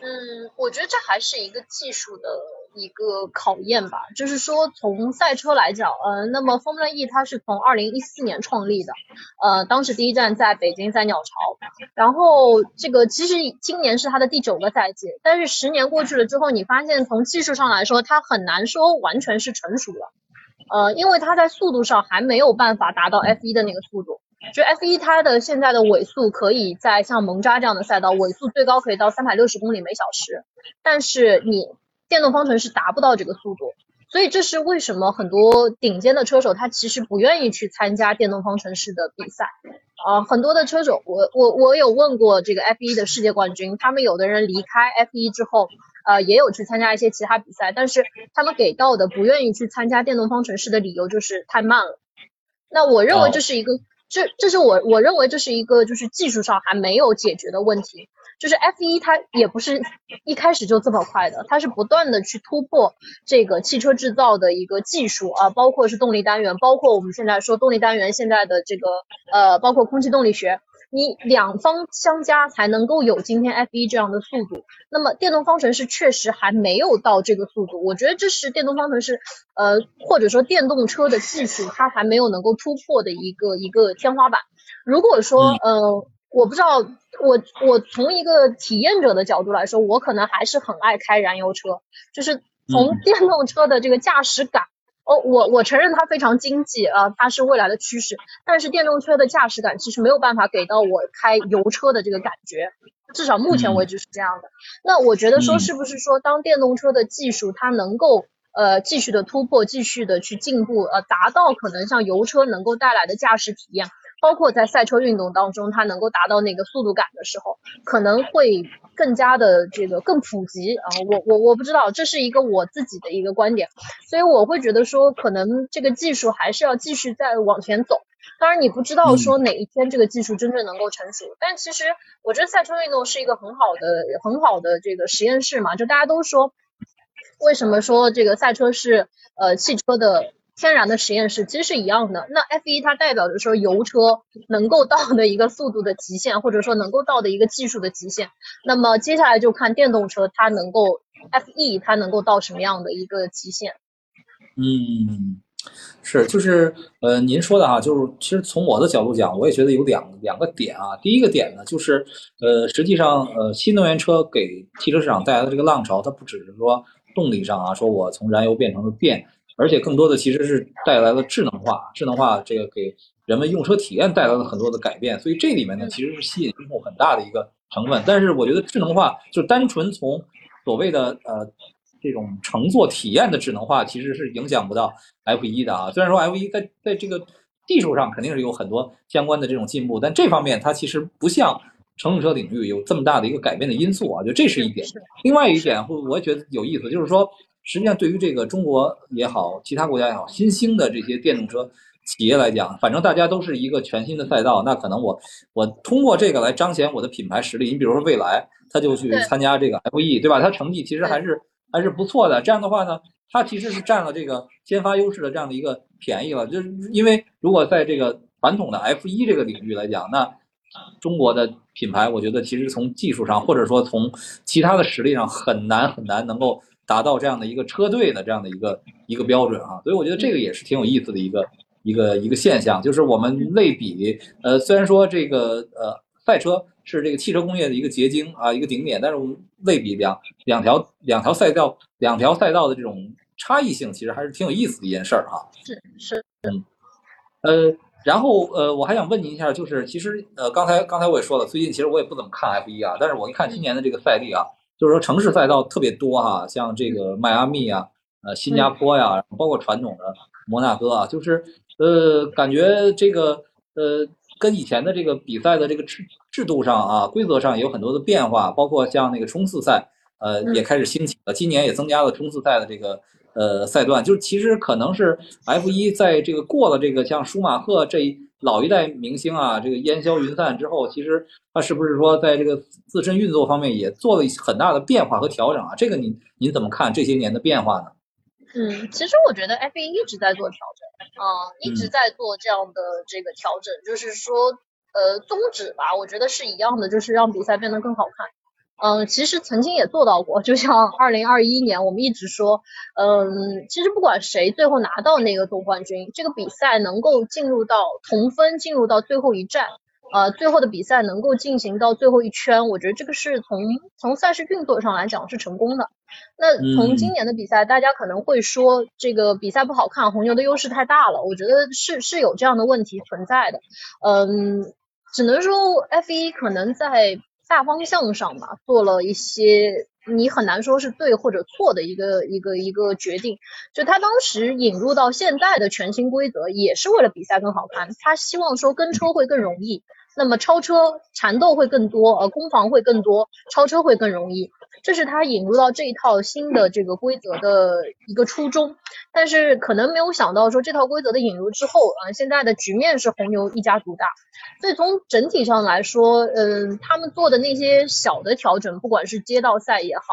嗯，我觉得这还是一个技术的。一个考验吧，就是说从赛车来讲，呃，那么 Formula E 它是从二零一四年创立的，呃，当时第一站在北京，在鸟巢，然后这个其实今年是它的第九个赛季，但是十年过去了之后，你发现从技术上来说，它很难说完全是成熟了，呃，因为它在速度上还没有办法达到 F 一的那个速度，就 F 一它的现在的尾速可以在像蒙扎这样的赛道，尾速最高可以到三百六十公里每小时，但是你。电动方程式达不到这个速度，所以这是为什么很多顶尖的车手他其实不愿意去参加电动方程式的比赛啊。很多的车手，我我我有问过这个 F 一的世界冠军，他们有的人离开 F 一之后，呃，也有去参加一些其他比赛，但是他们给到的不愿意去参加电动方程式的理由就是太慢了。那我认为这是一个，这这是我我认为这是一个就是技术上还没有解决的问题。就是 F 一它也不是一开始就这么快的，它是不断的去突破这个汽车制造的一个技术啊，包括是动力单元，包括我们现在说动力单元现在的这个呃，包括空气动力学，你两方相加才能够有今天 F 一这样的速度。那么电动方程式确实还没有到这个速度，我觉得这是电动方程式呃或者说电动车的技术它还没有能够突破的一个一个天花板。如果说呃。我不知道，我我从一个体验者的角度来说，我可能还是很爱开燃油车，就是从电动车的这个驾驶感，哦，我我承认它非常经济啊，它是未来的趋势，但是电动车的驾驶感其实没有办法给到我开油车的这个感觉，至少目前为止是这样的。那我觉得说，是不是说当电动车的技术它能够呃继续的突破，继续的去进步，呃，达到可能像油车能够带来的驾驶体验？包括在赛车运动当中，它能够达到那个速度感的时候，可能会更加的这个更普及啊。我我我不知道，这是一个我自己的一个观点，所以我会觉得说，可能这个技术还是要继续再往前走。当然，你不知道说哪一天这个技术真正能够成熟，但其实我觉得赛车运动是一个很好的很好的这个实验室嘛。就大家都说，为什么说这个赛车是呃汽车的？天然的实验室其实是一样的。那 F 一它代表着说油车能够到的一个速度的极限，或者说能够到的一个技术的极限。那么接下来就看电动车它能够 F E 它能够到什么样的一个极限。嗯，是，就是呃，您说的哈，就是其实从我的角度讲，我也觉得有两两个点啊。第一个点呢，就是呃，实际上呃，新能源车给汽车市场带来的这个浪潮，它不只是说动力上啊，说我从燃油变成了电。而且更多的其实是带来了智能化，智能化这个给人们用车体验带来了很多的改变，所以这里面呢其实是吸引用户很大的一个成分。但是我觉得智能化就单纯从所谓的呃这种乘坐体验的智能化，其实是影响不到 F 一的啊。虽然说 F 一在在这个技术上肯定是有很多相关的这种进步，但这方面它其实不像乘用车领域有这么大的一个改变的因素啊。就这是一点。另外一点，我我觉得有意思，就是说。实际上，对于这个中国也好，其他国家也好，新兴的这些电动车企业来讲，反正大家都是一个全新的赛道。那可能我我通过这个来彰显我的品牌实力。你比如说蔚来，他就去参加这个 F E，对吧？他成绩其实还是还是不错的。这样的话呢，他其实是占了这个先发优势的这样的一个便宜了。就是因为如果在这个传统的 F 一这个领域来讲，那中国的品牌，我觉得其实从技术上或者说从其他的实力上，很难很难能够。达到这样的一个车队的这样的一个一个标准啊，所以我觉得这个也是挺有意思的一个一个一个现象，就是我们类比，呃，虽然说这个呃赛车是这个汽车工业的一个结晶啊，一个顶点，但是我们类比两两条两条赛道两条赛道的这种差异性，其实还是挺有意思的一件事儿啊。是是，嗯，呃，然后呃，我还想问您一下，就是其实呃，刚才刚才我也说了，最近其实我也不怎么看 F 一啊，但是我一看今年的这个赛例啊，就是说城市赛道特别多哈，像这个迈阿密啊，呃，新加坡呀，包括传统的摩纳哥啊，就是呃，感觉这个呃，跟以前的这个比赛的这个制制度上啊，规则上也有很多的变化，包括像那个冲刺赛，呃，也开始兴起了，今年也增加了冲刺赛的这个。呃，赛段。就是其实可能是 F 一在这个过了这个像舒马赫这一老一代明星啊，这个烟消云散之后，其实他是不是说在这个自身运作方面也做了一很大的变化和调整啊？这个您您怎么看这些年的变化呢？嗯，其实我觉得 F 一一直在做调整啊，一直在做这样的这个调整，就是说呃宗旨吧，我觉得是一样的，就是让比赛变得更好看。嗯，其实曾经也做到过，就像二零二一年，我们一直说，嗯，其实不管谁最后拿到那个总冠军，这个比赛能够进入到同分，进入到最后一战，呃，最后的比赛能够进行到最后一圈，我觉得这个是从从赛事运作上来讲是成功的。那从今年的比赛，大家可能会说这个比赛不好看，红牛的优势太大了，我觉得是是有这样的问题存在的。嗯，只能说 F 一可能在。大方向上吧，做了一些你很难说是对或者错的一个一个一个决定。就他当时引入到现在的全新规则，也是为了比赛更好看。他希望说跟车会更容易。那么超车缠斗会更多，呃，攻防会更多，超车会更容易，这是他引入到这一套新的这个规则的一个初衷。但是可能没有想到说这套规则的引入之后，啊，现在的局面是红牛一家独大。所以从整体上来说，嗯，他们做的那些小的调整，不管是街道赛也好，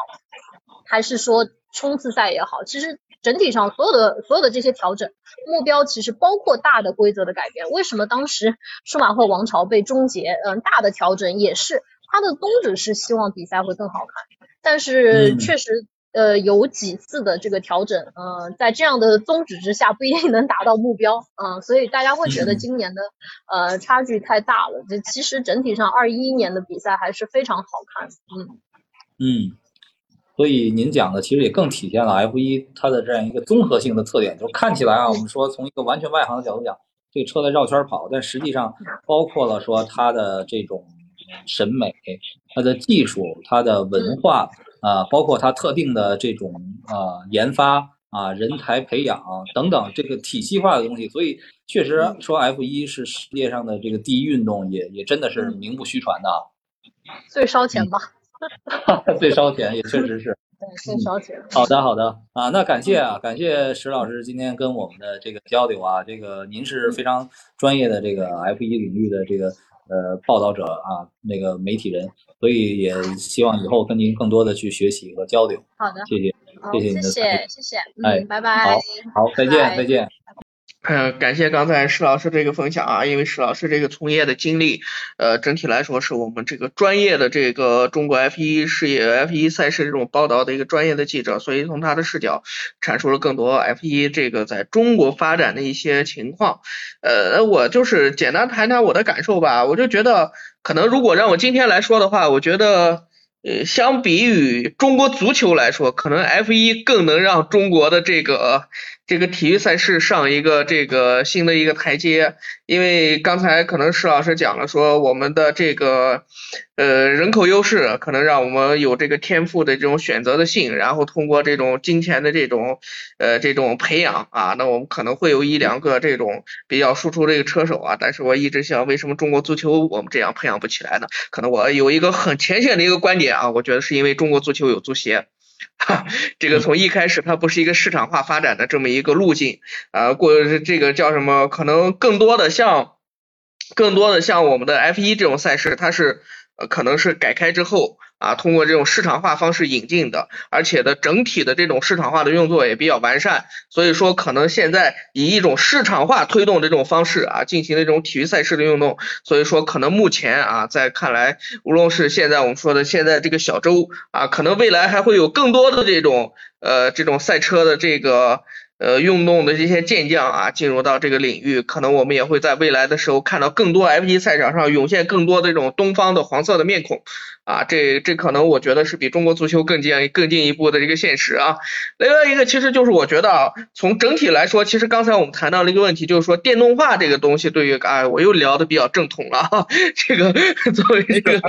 还是说冲刺赛也好，其实。整体上所有的所有的这些调整目标，其实包括大的规则的改变。为什么当时舒马赫王朝被终结？嗯，大的调整也是它的宗旨是希望比赛会更好看。但是确实，呃，有几次的这个调整，呃，在这样的宗旨之下不一定能达到目标，嗯，所以大家会觉得今年的呃差距太大了。这其实整体上二一年的比赛还是非常好看，嗯嗯。所以您讲的其实也更体现了 F 一它的这样一个综合性的特点，就看起来啊，我们说从一个完全外行的角度讲，这个车在绕圈跑，但实际上包括了说它的这种审美、它的技术、它的文化啊，包括它特定的这种啊研发啊人才培养等等这个体系化的东西。所以确实说 F 一是世界上的这个第一运动，也也真的是名不虚传的。最烧钱吧。最烧钱也确实是，*laughs* 对最烧钱。好的，好的啊，那感谢啊，感谢石老师今天跟我们的这个交流啊，这个您是非常专业的这个 F 一领域的这个呃报道者啊，那个媒体人，所以也希望以后跟您更多的去学习和交流。好的，谢谢，谢谢您的谢谢，谢谢，哎，拜拜，好，好，再见，再见。嗯，感谢刚才石老师这个分享啊，因为石老师这个从业的经历，呃，整体来说是我们这个专业的这个中国 F1 事业 F1 赛事这种报道的一个专业的记者，所以从他的视角阐述了更多 F1 这个在中国发展的一些情况。呃，我就是简单谈谈我的感受吧，我就觉得可能如果让我今天来说的话，我觉得。呃，相比于中国足球来说，可能 F 一更能让中国的这个这个体育赛事上一个这个新的一个台阶。因为刚才可能石老师讲了，说我们的这个呃人口优势，可能让我们有这个天赋的这种选择的性，然后通过这种金钱的这种呃这种培养啊，那我们可能会有一两个这种比较输出这个车手啊。但是我一直想，为什么中国足球我们这样培养不起来呢？可能我有一个很浅显的一个观点啊，我觉得是因为中国足球有足协。哈，*laughs* 这个从一开始它不是一个市场化发展的这么一个路径啊，过这个叫什么？可能更多的像，更多的像我们的 F 一这种赛事，它是呃可能是改开之后。啊，通过这种市场化方式引进的，而且的整体的这种市场化的运作也比较完善，所以说可能现在以一种市场化推动这种方式啊，进行的这种体育赛事的运动，所以说可能目前啊，在看来，无论是现在我们说的现在这个小周啊，可能未来还会有更多的这种呃这种赛车的这个呃运动的这些健将啊进入到这个领域，可能我们也会在未来的时候看到更多 F1 赛场上涌现更多的这种东方的黄色的面孔啊，这这可能我觉得是比中国足球更进更进一步的这个现实啊。另外一个其实就是我觉得啊，从整体来说，其实刚才我们谈到了一个问题，就是说电动化这个东西对于啊，我又聊的比较正统了，这个 *laughs* 作为这个，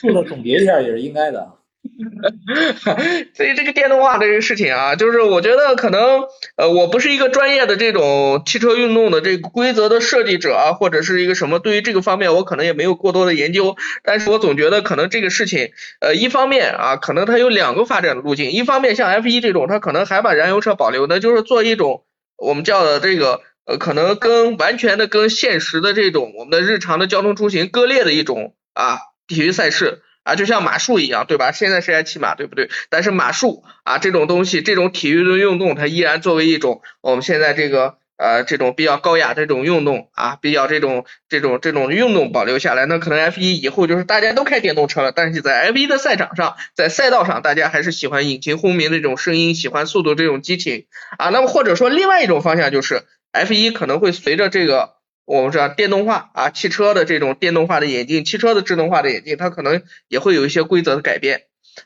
做的总结一下也是应该的。*laughs* 所以这个电动化这个事情啊，就是我觉得可能呃，我不是一个专业的这种汽车运动的这个规则的设计者啊，或者是一个什么，对于这个方面我可能也没有过多的研究，但是我总觉得可能这个事情呃，一方面啊，可能它有两个发展的路径，一方面像 F 一这种，它可能还把燃油车保留，那就是做一种我们叫的这个呃，可能跟完全的跟现实的这种我们的日常的交通出行割裂的一种啊体育赛事。啊，就像马术一样，对吧？现在谁还骑马，对不对？但是马术啊，这种东西，这种体育的运动，它依然作为一种我们现在这个呃这种比较高雅这种运动啊，比较这种这种这种运动保留下来。那可能 F 一以后就是大家都开电动车了，但是在 F 一的赛场上，在赛道上，大家还是喜欢引擎轰鸣的这种声音，喜欢速度这种激情啊。那么或者说另外一种方向就是 F 一可能会随着这个。我们知道电动化啊，汽车的这种电动化的演进，汽车的智能化的演进，它可能也会有一些规则的改变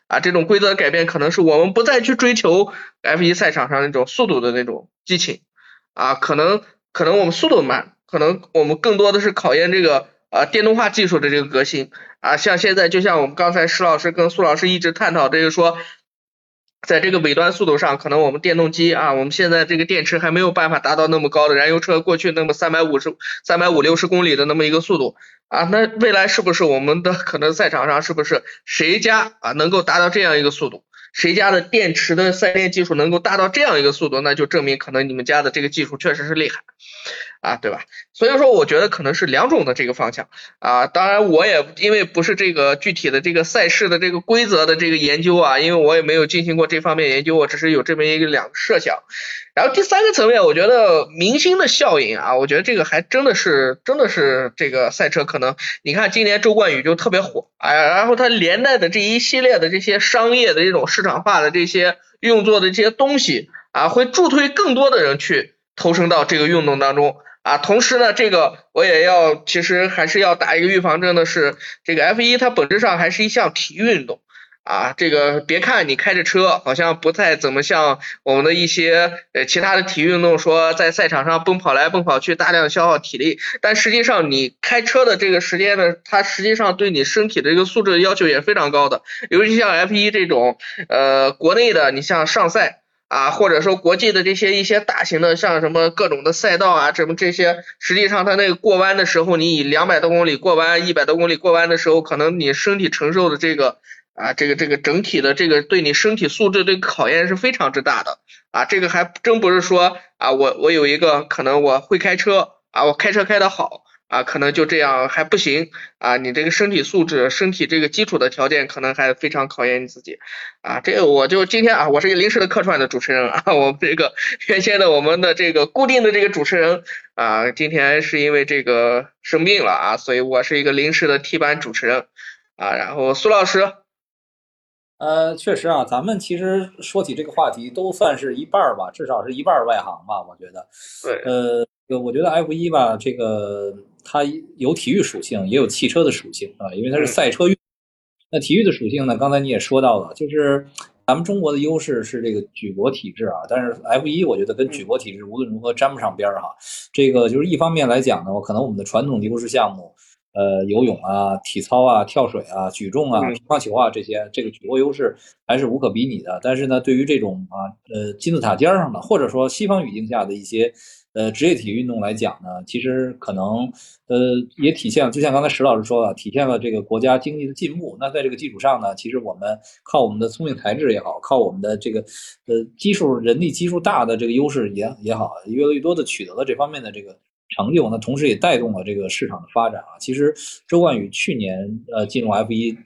啊。这种规则的改变，可能是我们不再去追求 F1 赛场上那种速度的那种激情啊，可能可能我们速度慢，可能我们更多的是考验这个啊电动化技术的这个革新啊。像现在，就像我们刚才石老师跟苏老师一直探讨，这个说。在这个尾端速度上，可能我们电动机啊，我们现在这个电池还没有办法达到那么高的燃油车过去那么三百五十、三百五六十公里的那么一个速度啊。那未来是不是我们的可能赛场上是不是谁家啊能够达到这样一个速度？谁家的电池的赛电技术能够达到这样一个速度，那就证明可能你们家的这个技术确实是厉害。啊，对吧？所以说，我觉得可能是两种的这个方向啊。当然，我也因为不是这个具体的这个赛事的这个规则的这个研究啊，因为我也没有进行过这方面研究，我只是有这么一个两个设想。然后第三个层面，我觉得明星的效应啊，我觉得这个还真的是真的是这个赛车可能，你看今年周冠宇就特别火，哎，然后他连带的这一系列的这些商业的这种市场化的这些运作的这些东西啊，会助推更多的人去投身到这个运动当中。啊，同时呢，这个我也要，其实还是要打一个预防针的，是这个 F 一它本质上还是一项体育运动啊。这个别看你开着车，好像不太怎么像我们的一些呃其他的体育运动，说在赛场上奔跑来奔跑去，大量消耗体力。但实际上你开车的这个时间呢，它实际上对你身体的这个素质的要求也非常高的，尤其像 F 一这种呃国内的，你像上赛。啊，或者说国际的这些一些大型的，像什么各种的赛道啊，什么这些，实际上它那个过弯的时候，你以两百多公里过弯，一百多公里过弯的时候，可能你身体承受的这个啊，这个这个整体的这个对你身体素质的考验是非常之大的啊，这个还真不是说啊，我我有一个可能我会开车啊，我开车开得好。啊，可能就这样还不行啊！你这个身体素质、身体这个基础的条件，可能还非常考验你自己啊！这个我就今天啊，我是一个临时的客串的主持人啊，*laughs* 我们这个原先的我们的这个固定的这个主持人啊，今天是因为这个生病了啊，所以我是一个临时的替班主持人啊。然后苏老师，呃，确实啊，咱们其实说起这个话题，都算是一半儿吧，至少是一半儿外行吧，我觉得。对。呃，我觉得 F 一吧，这个。它有体育属性，也有汽车的属性啊，因为它是赛车运。那体育的属性呢？刚才你也说到了，就是咱们中国的优势是这个举国体制啊。但是 F 一我觉得跟举国体制无论如何沾不上边儿哈。这个就是一方面来讲呢，可能我们的传统优势项目，呃，游泳啊、体操啊、跳水啊、举重啊、乒乓球啊这些，这个举国优势还是无可比拟的。但是呢，对于这种啊，呃，金字塔尖上的，或者说西方语境下的一些。呃，职业体育运动来讲呢，其实可能呃也体现了，就像刚才石老师说的，体现了这个国家经济的进步。那在这个基础上呢，其实我们靠我们的聪明才智也好，靠我们的这个呃基数人力基数大的这个优势也也好，越来越多的取得了这方面的这个成就。那同时也带动了这个市场的发展啊。其实周冠宇去年呃进入 F 一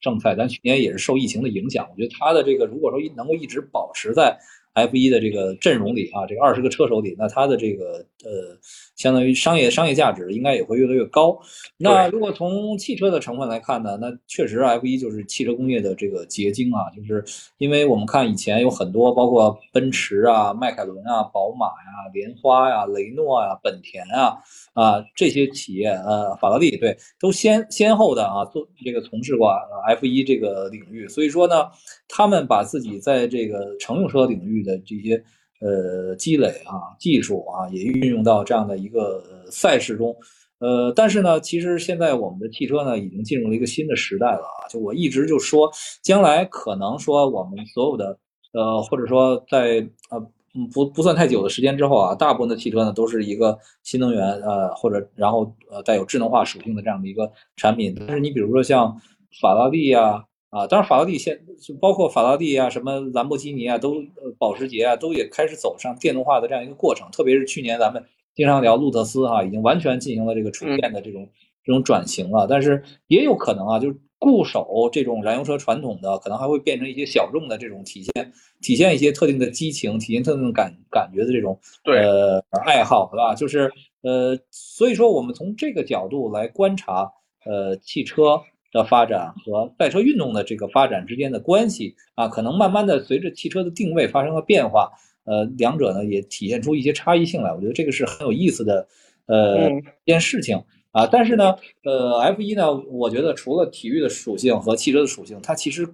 正赛，但去年也是受疫情的影响。我觉得他的这个如果说能够一直保持在。F 一的这个阵容里啊，这个二十个车手里，那他的这个呃，相当于商业商业价值应该也会越来越高。那如果从汽车的成分来看呢，那确实 F 一就是汽车工业的这个结晶啊，就是因为我们看以前有很多，包括奔驰啊、迈凯伦啊、宝马呀、莲花呀、雷诺呀、本田啊啊这些企业，呃，法拉利对，都先先后的啊做这个从事过 F 一这个领域，所以说呢，他们把自己在这个乘用车领域的这些。呃，积累啊，技术啊，也运用到这样的一个赛事中。呃，但是呢，其实现在我们的汽车呢，已经进入了一个新的时代了啊。就我一直就说，将来可能说我们所有的呃，或者说在呃不不算太久的时间之后啊，大部分的汽车呢，都是一个新能源呃，或者然后呃带有智能化属性的这样的一个产品。但是你比如说像法拉利呀。啊，当然，法拉第现就包括法拉第啊，什么兰博基尼啊，都保时捷啊，都也开始走上电动化的这样一个过程。特别是去年咱们经常聊路特斯哈，已经完全进行了这个纯电的这种这种转型了。但是也有可能啊，就是固守这种燃油车传统的，可能还会变成一些小众的这种体现体现一些特定的激情、体现特定的感感觉的这种呃爱好，对吧？就是呃，所以说我们从这个角度来观察呃汽车。的发展和赛车运动的这个发展之间的关系啊，可能慢慢的随着汽车的定位发生了变化，呃，两者呢也体现出一些差异性来。我觉得这个是很有意思的，呃，一件事情啊。但是呢，呃，F 一呢，我觉得除了体育的属性和汽车的属性，它其实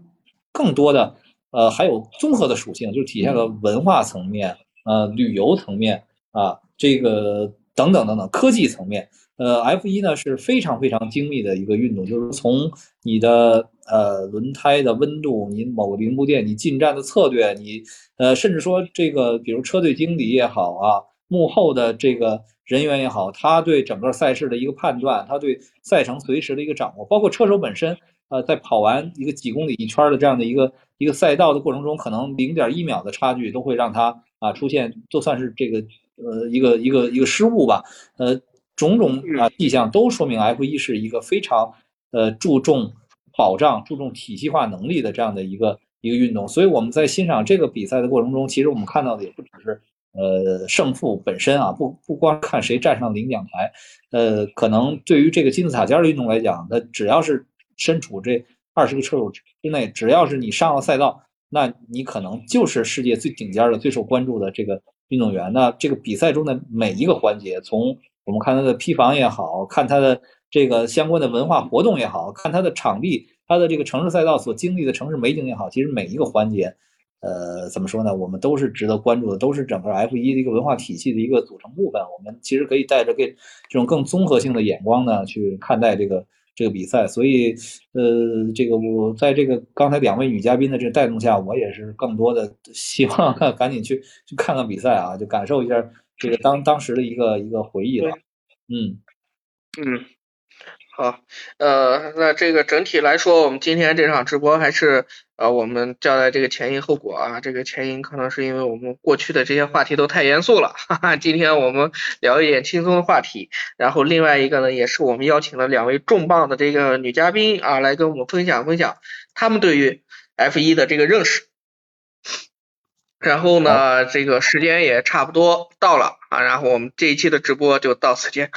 更多的呃还有综合的属性，就是体现了文化层面、呃，旅游层面啊，这个等等等等科技层面。呃，F 一呢是非常非常精密的一个运动，就是从你的呃轮胎的温度，你某个零部件，你进站的策略，你呃甚至说这个比如车队经理也好啊，幕后的这个人员也好，他对整个赛事的一个判断，他对赛程随时的一个掌握，包括车手本身，呃，在跑完一个几公里一圈的这样的一个一个赛道的过程中，可能零点一秒的差距都会让他啊出现，就算是这个呃一个一个一个失误吧，呃。种种啊迹象都说明 F 一是一个非常呃注重保障、注重体系化能力的这样的一个一个运动。所以我们在欣赏这个比赛的过程中，其实我们看到的也不只是呃胜负本身啊，不不光看谁站上领奖台，呃，可能对于这个金字塔尖的运动来讲，那只要是身处这二十个车手之内，只要是你上了赛道，那你可能就是世界最顶尖的、最受关注的这个运动员。那这个比赛中的每一个环节，从我们看它的批房也好看，它的这个相关的文化活动也好看，它的场地，它的这个城市赛道所经历的城市美景也好，其实每一个环节，呃，怎么说呢？我们都是值得关注的，都是整个 F 一的一个文化体系的一个组成部分。我们其实可以带着这这种更综合性的眼光呢，去看待这个这个比赛。所以，呃，这个我在这个刚才两位女嘉宾的这个带动下，我也是更多的希望 *laughs* 赶紧去去看看比赛啊，就感受一下。这个当当时的一个一个回忆了，嗯嗯，好，呃，那这个整体来说，我们今天这场直播还是呃，我们交代这个前因后果啊，这个前因可能是因为我们过去的这些话题都太严肃了，哈哈，今天我们聊一点轻松的话题，然后另外一个呢，也是我们邀请了两位重磅的这个女嘉宾啊，来跟我们分享分享他们对于 F 一的这个认识。然后呢，这个时间也差不多到了啊，然后我们这一期的直播就到此结束。